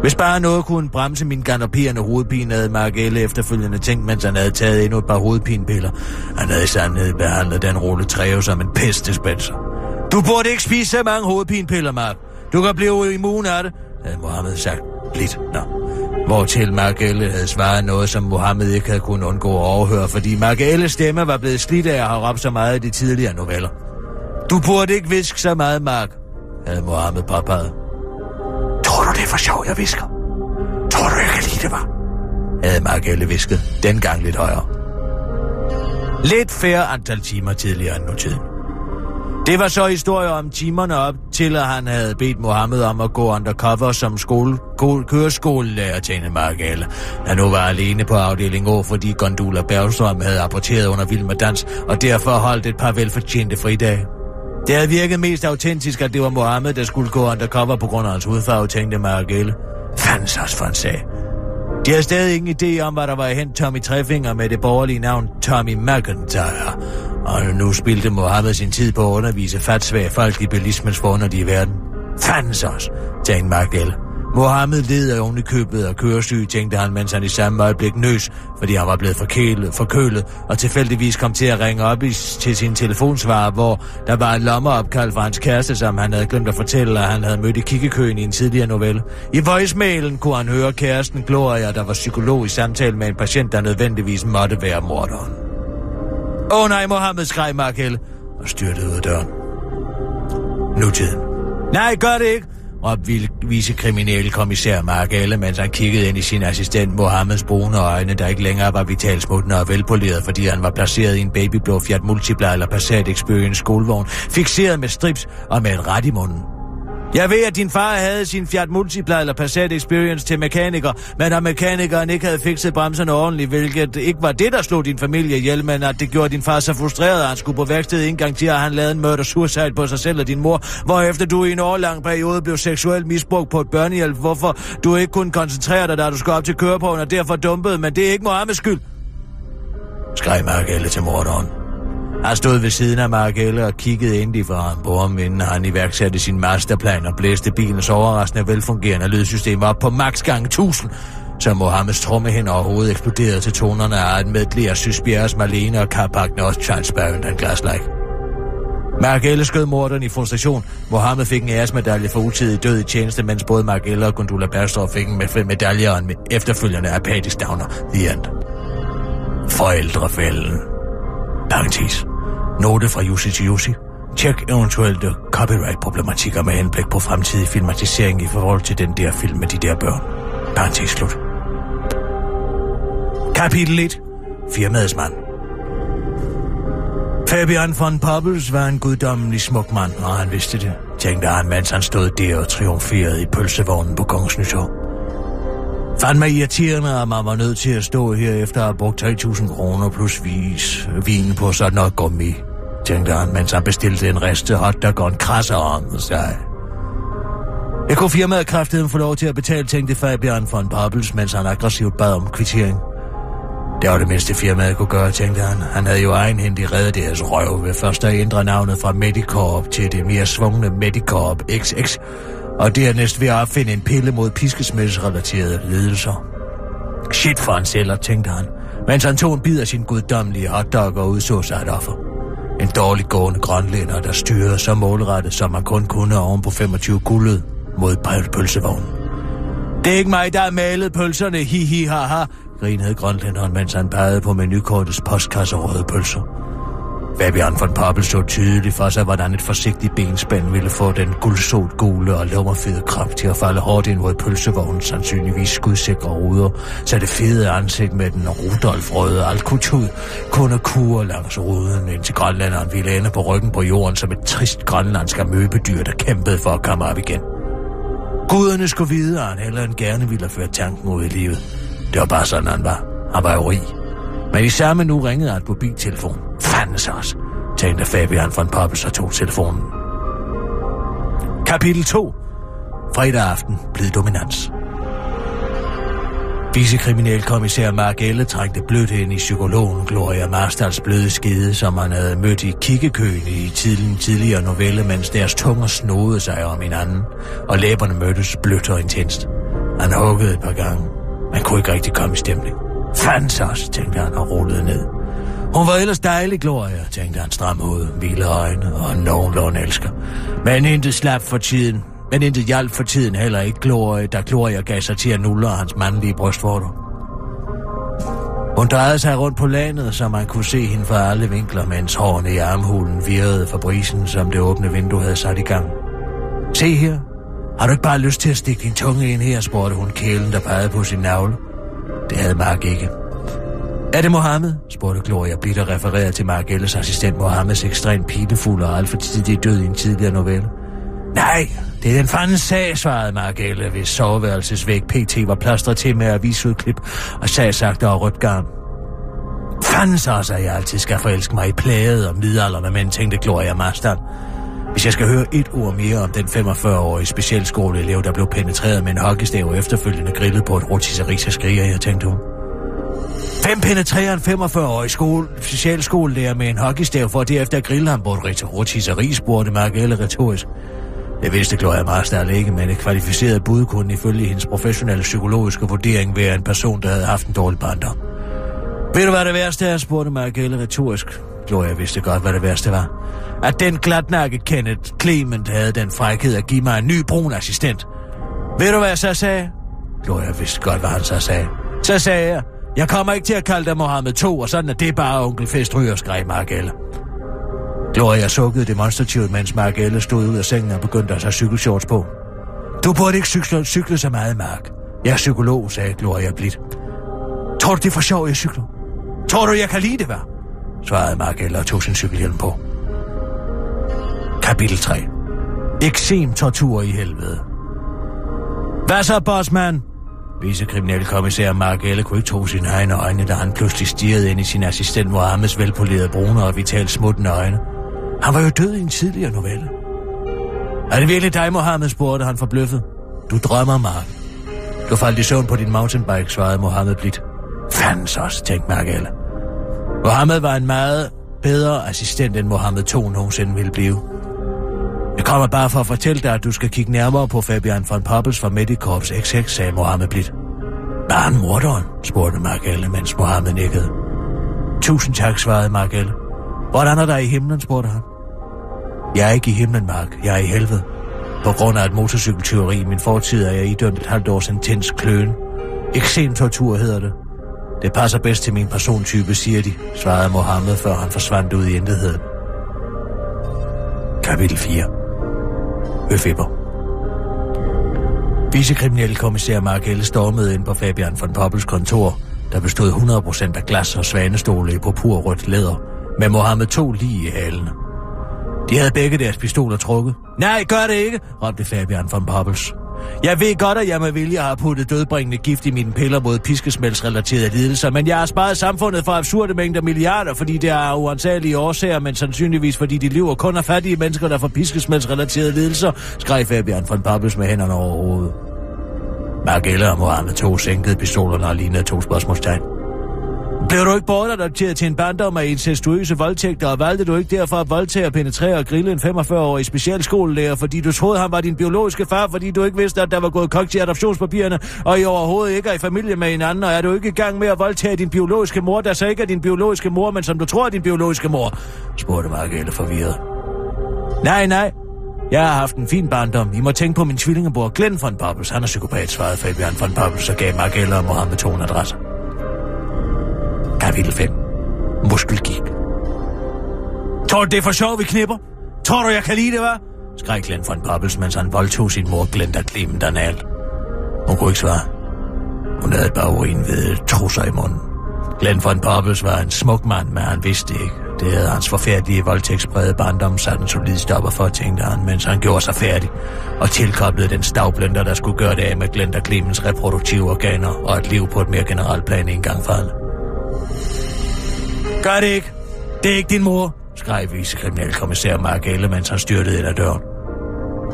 Hvis bare noget kunne bremse min galopperende hovedpine, havde Mark Elle efterfølgende tænkt, mens han havde taget endnu et par hovedpinepiller. Han havde i sandhed behandlet den rulle træve som en pestdispenser. Du burde ikke spise så mange hovedpinepiller, Mark. Du kan blive immun af det, havde Mohammed sagt. Lidt, nå. Hvortil Margelle havde svaret noget, som Mohammed ikke havde kunnet undgå at overhøre, fordi Margelles stemme var blevet slidt af at have råbt så meget i de tidligere noveller. Du burde ikke viske så meget, Mark, havde Mohammed påpeget. Tror du, det er for sjov, jeg visker? Tror du, kan lide det, var? havde Margelle visket, dengang lidt højere. Lidt færre antal timer tidligere end nu tiden. Det var så historier om timerne op til, at han havde bedt Mohammed om at gå undercover som skole, køreskolelærer til en Margale. Han nu var alene på afdeling O, fordi Gondula Bergstrøm havde apporteret under Vild med Dans, og derfor holdt et par velfortjente fridage. Det havde virket mest autentisk, at det var Mohammed, der skulle gå undercover på grund af hans hudfarve, tænkte Margale. Fandens også for en sag. De har stadig ingen idé om, hvad der var hen Tommy Trefinger med det borgerlige navn Tommy McIntyre. Og nu spilte Mohammed sin tid på at undervise fatsvage folk i bilismens forunderlige verden. Fandens os, tænkte Magdal. Mohammed led af oven i købet og køresyg, tænkte han, mens han i samme øjeblik nøs, fordi han var blevet forkælet, forkølet, og tilfældigvis kom til at ringe op i, til sin telefonsvar, hvor der var en lommeopkald fra hans kæreste, som han havde glemt at fortælle, at han havde mødt i kikkekøen i en tidligere novelle. I voicemailen kunne han høre kæresten Gloria, der var psykolog i samtale med en patient, der nødvendigvis måtte være morderen. Åh oh, nej, Mohammed skreg Markel og styrtede ud af døren. Nutiden. Nej, gør det ikke, råbte vicekriminalkommissær Mark Elle, mens han kiggede ind i sin assistent Mohammeds brune øjne, der ikke længere var vitalsmuttende og velpoleret, fordi han var placeret i en babyblå Fiat Multipla eller Passat Experience skolevogn, fixeret med strips og med et ret i munden. Jeg ved, at din far havde sin Fiat Multipla eller Passat Experience til mekaniker, men at mekanikeren ikke havde fikset bremserne ordentligt, hvilket ikke var det, der slog din familie ihjel, men at det gjorde din far så frustreret, at han skulle på værkstedet en gang til, at han lavede en murder suicide på sig selv og din mor, hvorefter du i en årlang periode blev seksuelt misbrugt på et børnehjælp, hvorfor du ikke kunne koncentrere dig, da du skulle op til køreprøven, og derfor dumpede, men det er ikke Mohammeds skyld. Skræk mærke alle til morderen. Han stod ved siden af Margelle og kiggede ind fra ham på ham, inden han iværksatte sin masterplan og blæste bilens overraskende velfungerende lydsystem op på max gang 1000, så Mohammeds tromme over hovedet eksploderede til tonerne af et medley af Sysbjergs Marlene og Carpac også Charles Barron and Glaslike. Margelle skød morderen i frustration. Mohammed fik en æresmedalje for utidig død i tjeneste, mens både Margelle og Gundula Bergstrøm fik en med medalje og en efterfølgende apatisk downer. The end. Forældrefælden. Parenthes. Note fra Jussi til Jussi. Tjek eventuelle copyright-problematikker med henblik på fremtidig filmatisering i forhold til den der film med de der børn. Parenthes slut. Kapitel 1. Firmaets mand. Fabian von Poppels var en guddommelig smuk mand, og han vidste det, tænkte han, mens han stod der og triumferede i pølsevognen på Kongens Nytår. Fandt mig irriterende, at man var nødt til at stå her efter at have brugt 3.000 kroner plus vis, vin på sådan noget gummi, tænkte han, mens han bestilte en riste hotdog og en krasser om sig. Jeg kunne firmaet kraftedem få lov til at betale, tænkte Fabian von Poppels, mens han aggressivt bad om kvittering. Det var det mindste firmaet kunne gøre, tænkte han. Han havde jo egenhændigt reddet deres røv ved først at ændre navnet fra Medicorp til det mere svungne Medicorp XX, og dernæst ved at opfinde en pille mod piskesmældsrelaterede lidelser. Shit for en celler, tænkte han, mens han tog en bid af sin guddommelige hotdog og udså sig et offer. En dårlig gående grønlænder, der styrede så målrettet, som man kun kunne oven på 25 guldet mod pølsevognen. Det er ikke mig, der har malet pølserne, hi hi ha ha, grinede grønlænderen, mens han pegede på menukortets postkasse røde pølser. Fabian von Poppel så tydeligt for sig, hvordan et forsigtigt benspænd ville få den guldsot gule og lummerfede krop til at falde hårdt ind mod pølsevognens sandsynligvis skudsikre ruder, så det fede ansigt med den Rudolf-røde alkutud kunne kure langs ruden, indtil grønlanderen ville ende på ryggen på jorden som et trist grønlandsk amøbedyr, der kæmpede for at komme op igen. Guderne skulle vide, at han heller end gerne ville føre tanken ud i livet. Det var bare sådan, han var. Han var jo rig. Men i samme nu ringede han på biltelefon. Fandes os. også, tænkte Fabian von Poppels og tog telefonen. Kapitel 2. Fredag aften blev dominans. Vicekriminalkommissær Mark Elle trængte blødt ind i psykologen Gloria Marstals bløde skede, som han havde mødt i kikkekøen i tidlig, tidligere novelle, mens deres tunger snodede sig om hinanden, og læberne mødtes blødt og intenst. Han huggede et par gange. Man kunne ikke rigtig komme i stemning. Fandt os, tænkte han og rullede ned. Hun var ellers dejlig, Gloria, tænkte han stram hoved, vilde øjne og nogenlunde elsker. Men intet slap for tiden. Men intet hjalp for tiden heller ikke Gloria, da Gloria gav sig til at nulle hans mandlige brystvorter. Hun drejede sig rundt på landet, så man kunne se hende fra alle vinkler, mens hårene i armhulen virrede for brisen, som det åbne vindue havde sat i gang. Se her. Har du ikke bare lyst til at stikke din tunge ind her, spurgte hun kælen, der pegede på sin navle. Det havde Mark ikke. Er det Mohammed? spurgte Gloria Blit og refererede til Mark Ellers assistent Mohammeds ekstremt pinefulde og alt for tidlig død i en tidligere novelle. Nej, det er den fanden sag, svarede Mark Elle, hvis soveværelsesvæg PT var plastret til med avisudklip og sagde sagt rødt garn. Fanden så, at jeg altid skal forelske mig i plade og midalderne mænd, tænkte Gloria Marstal. Hvis jeg skal høre et ord mere om den 45-årige specialskoleelev, der blev penetreret med en hockeystav og efterfølgende grillet på et rotisserie, så skriger jeg, tænkte hun. Hvem penetrerer en 45-årig skole, specialskolelærer med en hockeystav for derefter at grille ham på et rotisserie, spurgte Margelle retorisk. Det vidste Gloria Marstal ikke, men et kvalificeret bud kunne ifølge hendes professionelle psykologiske vurdering være en person, der havde haft en dårlig barndom. Ved du, hvad det værste er, spurgte Margelle retorisk. Gloria vidste godt, hvad det værste var. At den glatnakke Kenneth Clement havde den frækhed at give mig en ny brun assistent. Ved du, hvad jeg så sagde? Gloria vidste godt, hvad han så sagde. Så sagde jeg, jeg kommer ikke til at kalde dig Mohammed 2, og sådan er det bare onkel Fest ryger, skreg Margelle. Gloria sukkede demonstrativt, mens Margelle stod ud af sengen og begyndte at tage cykelshorts på. Du burde ikke cykle, cykle så meget, Mark. Jeg er psykolog, sagde Gloria blidt. Tror du, det er for sjov, jeg cykler? Tror du, jeg kan lide det, hvad? Svarede Mark eller tog sin cykelhjelm på. Kapitel 3 Eksem tortur i helvede Hvad så, bossman? Vicekriminalkommissær Mark Elle kunne ikke tro sine egne øjne, da han pludselig stirrede ind i sin assistent Mohammeds velpolerede brune og vitalt smuttende øjne. Han var jo død i en tidligere novelle. Er det virkelig dig, Mohammed, spurgte han forbløffet. Du drømmer, Mark. Du faldt i søvn på din mountainbike, svarede Mohammed blidt. Fandens også, tænkte Mark Elle. Mohammed var en meget bedre assistent, end Mohammed 2 nogensinde ville blive. Jeg kommer bare for at fortælle dig, at du skal kigge nærmere på Fabian von Poppels fra Medicorps XX, sagde Mohammed blidt. Var han morderen? spurgte Margelle, mens Mohammed nikkede. Tusind tak, svarede Margelle. Hvordan er der i himlen, spurgte han. Jeg er ikke i himlen, Mark. Jeg er i helvede. På grund af et motorcykeltyveri i min fortid er jeg idømt et halvt års intens kløen. Eksem-tortur hedder det. Det passer bedst til min persontype, siger de, svarede Mohammed, før han forsvandt ud i intetheden. Kapitel 4 Høfeber Vicekriminelle kommissær Mark Helle stormede ind på Fabian von Poppels kontor, der bestod 100% af glas og svanestole i purpurrødt læder, med Mohammed to lige i halen. De havde begge deres pistoler trukket. Nej, gør det ikke, råbte Fabian von Poppels. Jeg ved godt, at jeg med vilje har puttet dødbringende gift i mine piller mod piskesmældsrelaterede lidelser, men jeg har sparet samfundet for absurde mængder milliarder, fordi det er uansagelige årsager, men sandsynligvis fordi de lever kun af fattige mennesker, der får piskesmældsrelaterede lidelser, skreg Fabian von Pappes med hænderne over hovedet. Margelle og Mohammed to sænkede pistolerne og lignede to spørgsmålstegn. Blev du ikke bortadopteret til en barndom af incestuøse voldtægter, og valgte du ikke derfor at voldtage og penetrere og grille en 45-årig specialskolelærer, fordi du troede, han var din biologiske far, fordi du ikke vidste, at der var gået kok til adoptionspapirerne, og I overhovedet ikke er i familie med hinanden, og er du ikke i gang med at voldtage din biologiske mor, der så ikke er din biologiske mor, men som du tror er din biologiske mor? spurgte Margrethe forvirret. Nej, nej. Jeg har haft en fin barndom. I må tænke på min tvillingebror Glenn von Pappels. Han er psykopat, svarede Fabian von Pappels og gav Margelle og Mohammed to adresser. Kapitel 5. Muskelgik. Tror du, det er for sjov, vi knipper? Tror du, jeg kan lide det, hva'? skreg Glenn von Poppels, mens han voldtog sin mor Glenda Clement anal. Hun kunne ikke svare. Hun havde bare urin ved trusser i munden. Glenn von Poppels var en smuk mand, men han vidste ikke. Det havde hans forfærdelige voldtægtsbrede barndom sat en solid stopper for, tænkte han, mens han gjorde sig færdig og tilkoblede den stavblender, der skulle gøre det af med Glenda Clemens reproduktive organer og et liv på et mere generelt plan en gang for alle. Gør det ikke. Det er ikke din mor, skreg vicekriminalkommissær Mark Elle, mens han styrtede ind ad døren.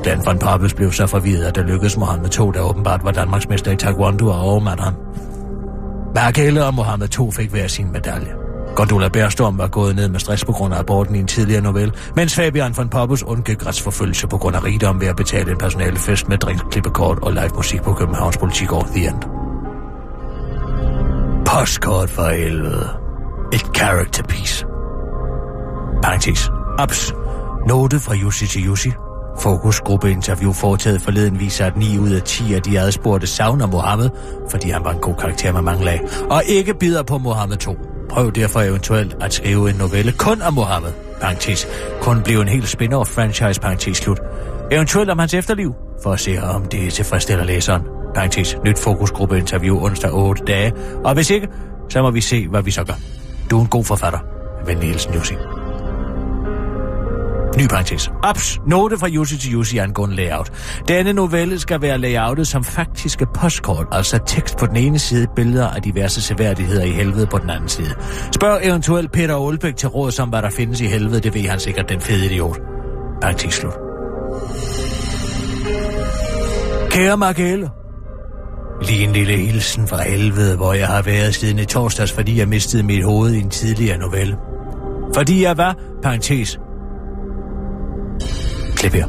Dan von Pappes blev så forvirret, at det lykkedes Mohammed to, der åbenbart var Danmarksmester i Taekwondo og overmand ham. Mark Elle og Mohammed to fik hver sin medalje. Gondola Bærstorm var gået ned med stress på grund af aborten i en tidligere novelle, mens Fabian von Poppus undgik retsforfølgelse på grund af rigdom ved at betale en personalefest med drinksklippekort og live musik på Københavns Politikår The End. Postkort for helvede. Et character piece. Parenthes. Ups. Note fra Jussi til Jussi. Fokusgruppeinterview foretaget forleden viser, at 9 ud af 10 af de adspurgte savner Mohammed, fordi han var en god karakter med mange lag, og ikke bider på Mohammed 2. Prøv derfor eventuelt at skrive en novelle kun om Mohammed, Parenthes. kun blive en helt spin-off franchise, Parenthes slut. Eventuelt om hans efterliv, for at se om det tilfredsstiller læseren. Parenthes. nyt fokusgruppeinterview onsdag 8 dage, og hvis ikke, så må vi se, hvad vi så gør. Du er en god forfatter. Venlig hilsen, Jussi. Ny parentes. Ops! Note fra Jussi til Jussi angående layout. Denne novelle skal være layoutet som faktiske postkort, altså tekst på den ene side, billeder af diverse seværdigheder i helvede på den anden side. Spørg eventuelt Peter Olbæk til råd om, hvad der findes i helvede, det ved han sikkert, den fede idiot. Parentes slut. Kære Margelle, Lige en lille hilsen fra helvede, hvor jeg har været siden i torsdags, fordi jeg mistede mit hoved i en tidligere novelle. Fordi jeg var, parentes. Klip her.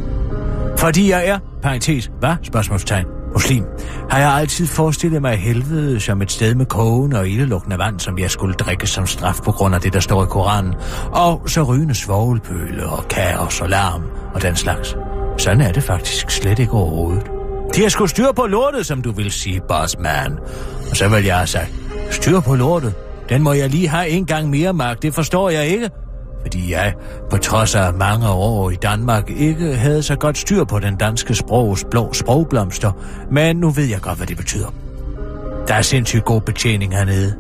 Fordi jeg er, parentes, var, Spørgsmålstegn. Muslim. Har jeg altid forestillet mig helvede som et sted med kogende og ildelugtende vand, som jeg skulle drikke som straf på grund af det, der står i Koranen. Og så rygende svogelpøle og kaos og larm og den slags. Sådan er det faktisk slet ikke overhovedet. De har sgu styr på lortet, som du vil sige, bossman. Og så vil jeg have sagt, styr på lortet. Den må jeg lige have en gang mere, magt. Det forstår jeg ikke. Fordi jeg, på trods af mange år i Danmark, ikke havde så godt styr på den danske sprogs blå sprogblomster. Men nu ved jeg godt, hvad det betyder. Der er sindssygt god betjening hernede.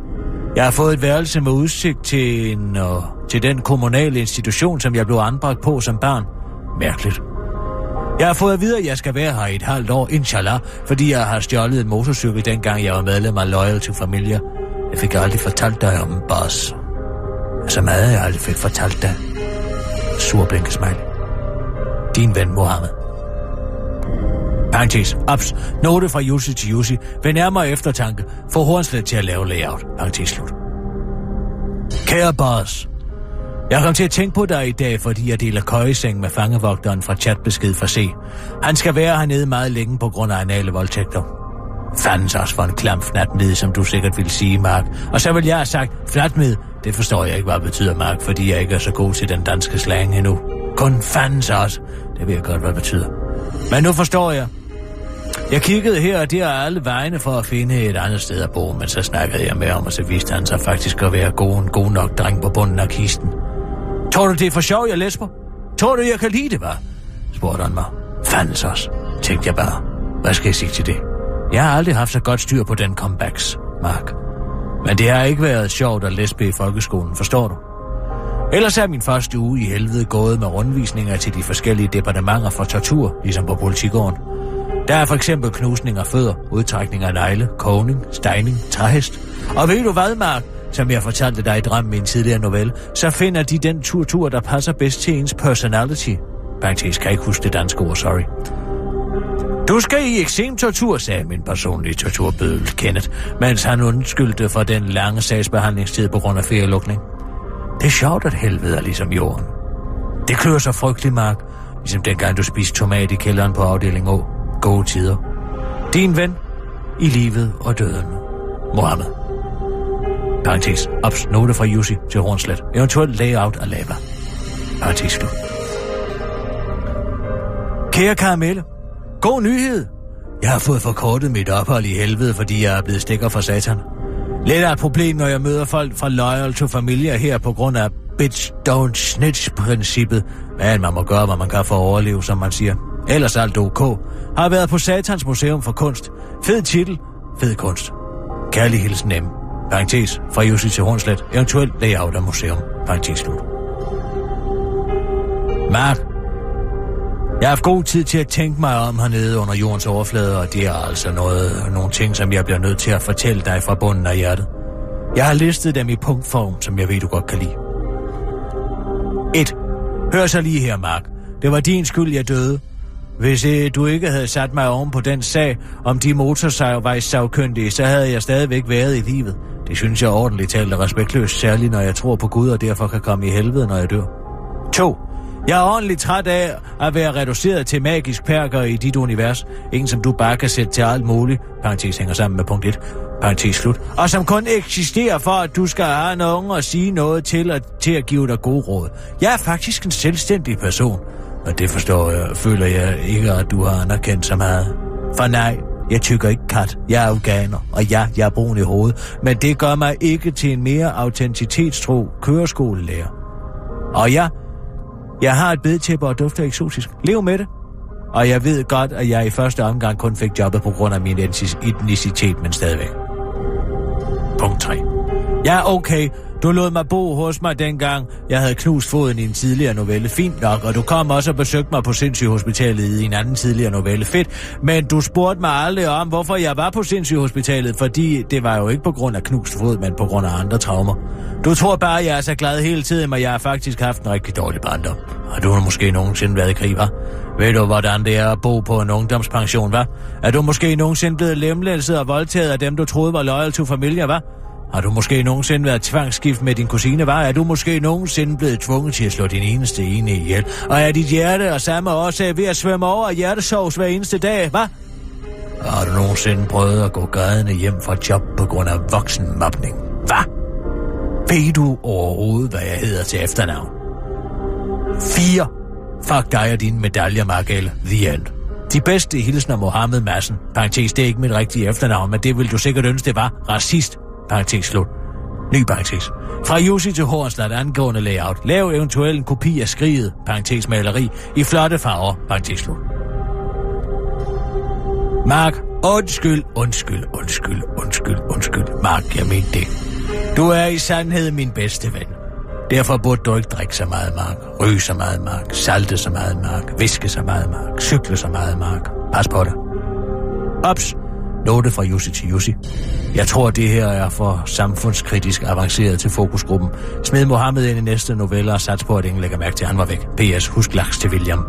Jeg har fået et værelse med udsigt til, en, og, til den kommunale institution, som jeg blev anbragt på som barn. Mærkeligt. Jeg har fået at vide, at jeg skal være her i et halvt år, inshallah, fordi jeg har stjålet en motorcykel, dengang jeg var medlem af Loyal til Familie. Jeg fik aldrig fortalt dig om boss. Så altså, meget jeg aldrig fik fortalt dig. Sur blinkesmiley. Din ven Mohammed. Parenthes. Ups. Note fra Jussi til Jussi. Ved nærmere eftertanke. Få Hornslet til at lave layout. Parenthes slut. Kære boss, jeg kom til at tænke på dig i dag, fordi jeg deler køjeseng med fangevogteren fra chatbesked for C. Han skal være hernede meget længe på grund af anale voldtægter. Fandens også for en klam fnatmid, som du sikkert vil sige, Mark. Og så vil jeg have sagt, fnatmid, det forstår jeg ikke, hvad betyder, Mark, fordi jeg ikke er så god til den danske slang endnu. Kun fandens også. Det ved jeg godt, hvad det betyder. Men nu forstår jeg. Jeg kiggede her og der alle vegne for at finde et andet sted at bo, men så snakkede jeg med ham, og så viste han sig faktisk at være god, en god nok dreng på bunden af kisten. Tror du, det er for sjov, jeg lesber? Tror du, jeg kan lide det, var? spurgte han mig. Fandens også, tænkte jeg bare. Hvad skal jeg sige til det? Jeg har aldrig haft så godt styr på den comebacks, Mark. Men det har ikke været sjovt at lesbe i folkeskolen, forstår du? Ellers er min første uge i helvede gået med rundvisninger til de forskellige departementer for tortur, ligesom på politigården. Der er for eksempel knusning af fødder, udtrækning af negle, kogning, stejning, træhest. Og ved du hvad, Mark? Som jeg fortalte dig i drømmen i en tidligere novelle, så finder de den tur, der passer bedst til ens personality. Parenthes kan ikke huske det danske ord, sorry. Du skal i eksemtortur, sagde min personlige torturbødel, Kenneth, mens han undskyldte for den lange sagsbehandlingstid på grund af ferielukning. Det er sjovt, at helvede er ligesom jorden. Det klør så frygteligt, Mark, ligesom dengang du spiste tomat i kælderen på afdeling Å. Gode tider. Din ven i livet og døden. Mohammed. Parenthes. Ops. Note fra Jussi til Hornslet. Eventuelt layout af lava. Parenthes slut. Kære Karamelle. God nyhed. Jeg har fået forkortet mit ophold i helvede, fordi jeg er blevet stikker for satan. Lidt af et problem, når jeg møder folk fra Loyal to Familia her på grund af bitch don't snitch-princippet. Men man må gøre, hvad man kan for at overleve, som man siger. Ellers alt OK. Har været på Satans Museum for Kunst. Fed titel, fed kunst. Kærlig hilsen M. Parenthes fra Jussi til Hornslet. Eventuelt layout af museum. Parenthes slut. Mark, jeg har haft god tid til at tænke mig om hernede under jordens overflade, og det er altså noget, nogle ting, som jeg bliver nødt til at fortælle dig fra bunden af hjertet. Jeg har listet dem i punktform, som jeg ved, du godt kan lide. 1. Hør så lige her, Mark. Det var din skyld, jeg døde. Hvis eh, du ikke havde sat mig oven på den sag om de motorvejssagkyndige, så havde jeg stadigvæk været i livet. Det synes jeg ordentligt talt er respektløst, særligt når jeg tror på Gud og derfor kan komme i helvede, når jeg dør. 2. Jeg er ordentligt træt af at være reduceret til magisk perker i dit univers. Ingen som du bare kan sætte til alt muligt. Parenthes hænger sammen med punkt 1. Parenthes slut. Og som kun eksisterer for, at du skal have nogen at sige noget til, at, til at give dig gode råd. Jeg er faktisk en selvstændig person. Og det forstår jeg, føler jeg ikke, at du har anerkendt så meget. For nej, jeg tykker ikke kat. Jeg er afghaner, og ja, jeg er brun i hovedet. Men det gør mig ikke til en mere autentitetstro køreskolelærer. Og ja, jeg har et bedtæppe og dufter eksotisk. Lev med det. Og jeg ved godt, at jeg i første omgang kun fik jobbet på grund af min etnicitet, men stadigvæk. Punkt 3. Ja, okay. Du lod mig bo hos mig dengang, jeg havde knust foden i en tidligere novelle. Fint nok, og du kom også og besøgte mig på sindssygehospitalet i en anden tidligere novelle. Fedt. Men du spurgte mig aldrig om, hvorfor jeg var på sindssygehospitalet, fordi det var jo ikke på grund af knust fod, men på grund af andre traumer. Du tror bare, jeg er så glad hele tiden, men jeg har faktisk haft en rigtig dårlig barndom. Har du måske nogensinde været i krig, hva'? Ved du, hvordan det er at bo på en ungdomspension, hva'? Er du måske nogensinde blevet lemlæsset og voldtaget af dem, du troede var loyal til familie, hva'? Har du måske nogensinde været tvangsgift med din kusine, var? Er du måske nogensinde blevet tvunget til at slå din eneste ene ihjel? Og er dit hjerte og samme årsag ved at svømme over af hjertesovs hver eneste dag, hvad? Har du nogensinde prøvet at gå gadende hjem fra job på grund af voksenmobning? Hvad? Ved du overhovedet, hvad jeg hedder til efternavn? 4. Fuck dig og dine medaljer, Margelle. The end. De bedste hilsner Mohammed Madsen. Parenthes, det er ikke mit rigtige efternavn, men det vil du sikkert ønske, det var. Racist parentes slut. Ny parentes. Fra Jussi til Hornslet angående layout. Lav eventuelt en kopi af skriget, parentes maleri, i flotte farver, parentes slut. Mark, undskyld, undskyld, undskyld, undskyld, undskyld. Mark, jeg mener det. Du er i sandhed min bedste ven. Derfor burde du ikke drikke så meget, Mark. Ryge så meget, Mark. Salte så meget, Mark. Viske så meget, Mark. Cykle så meget, Mark. Pas på dig. Ops! Note fra Jussi til Jussi. Jeg tror, det her er for samfundskritisk avanceret til fokusgruppen. Smid Mohammed ind i næste novelle og sats på, at ingen lægger mærke til, at han var væk. P.S. Husk laks til William.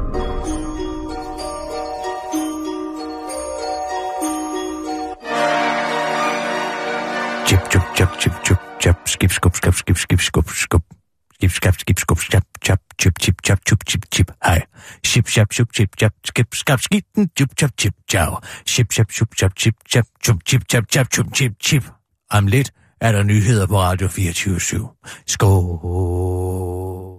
Chip, chip, chip, chip, chip, chip, skip, skub, skub, skip, skip, skub, skip, skub, chap, chap, chip, chip, chap, chup, chip, chip, hej. Ship, chap, chup, chip, chap, skip, skap, skitten, chup, chap, chip, chow. Ship, chap, chup, chap, chip, chap, chup, chip, chap, chap, chup, chip, chip. Om lidt er der nyheder på Radio 24 /7. Skål.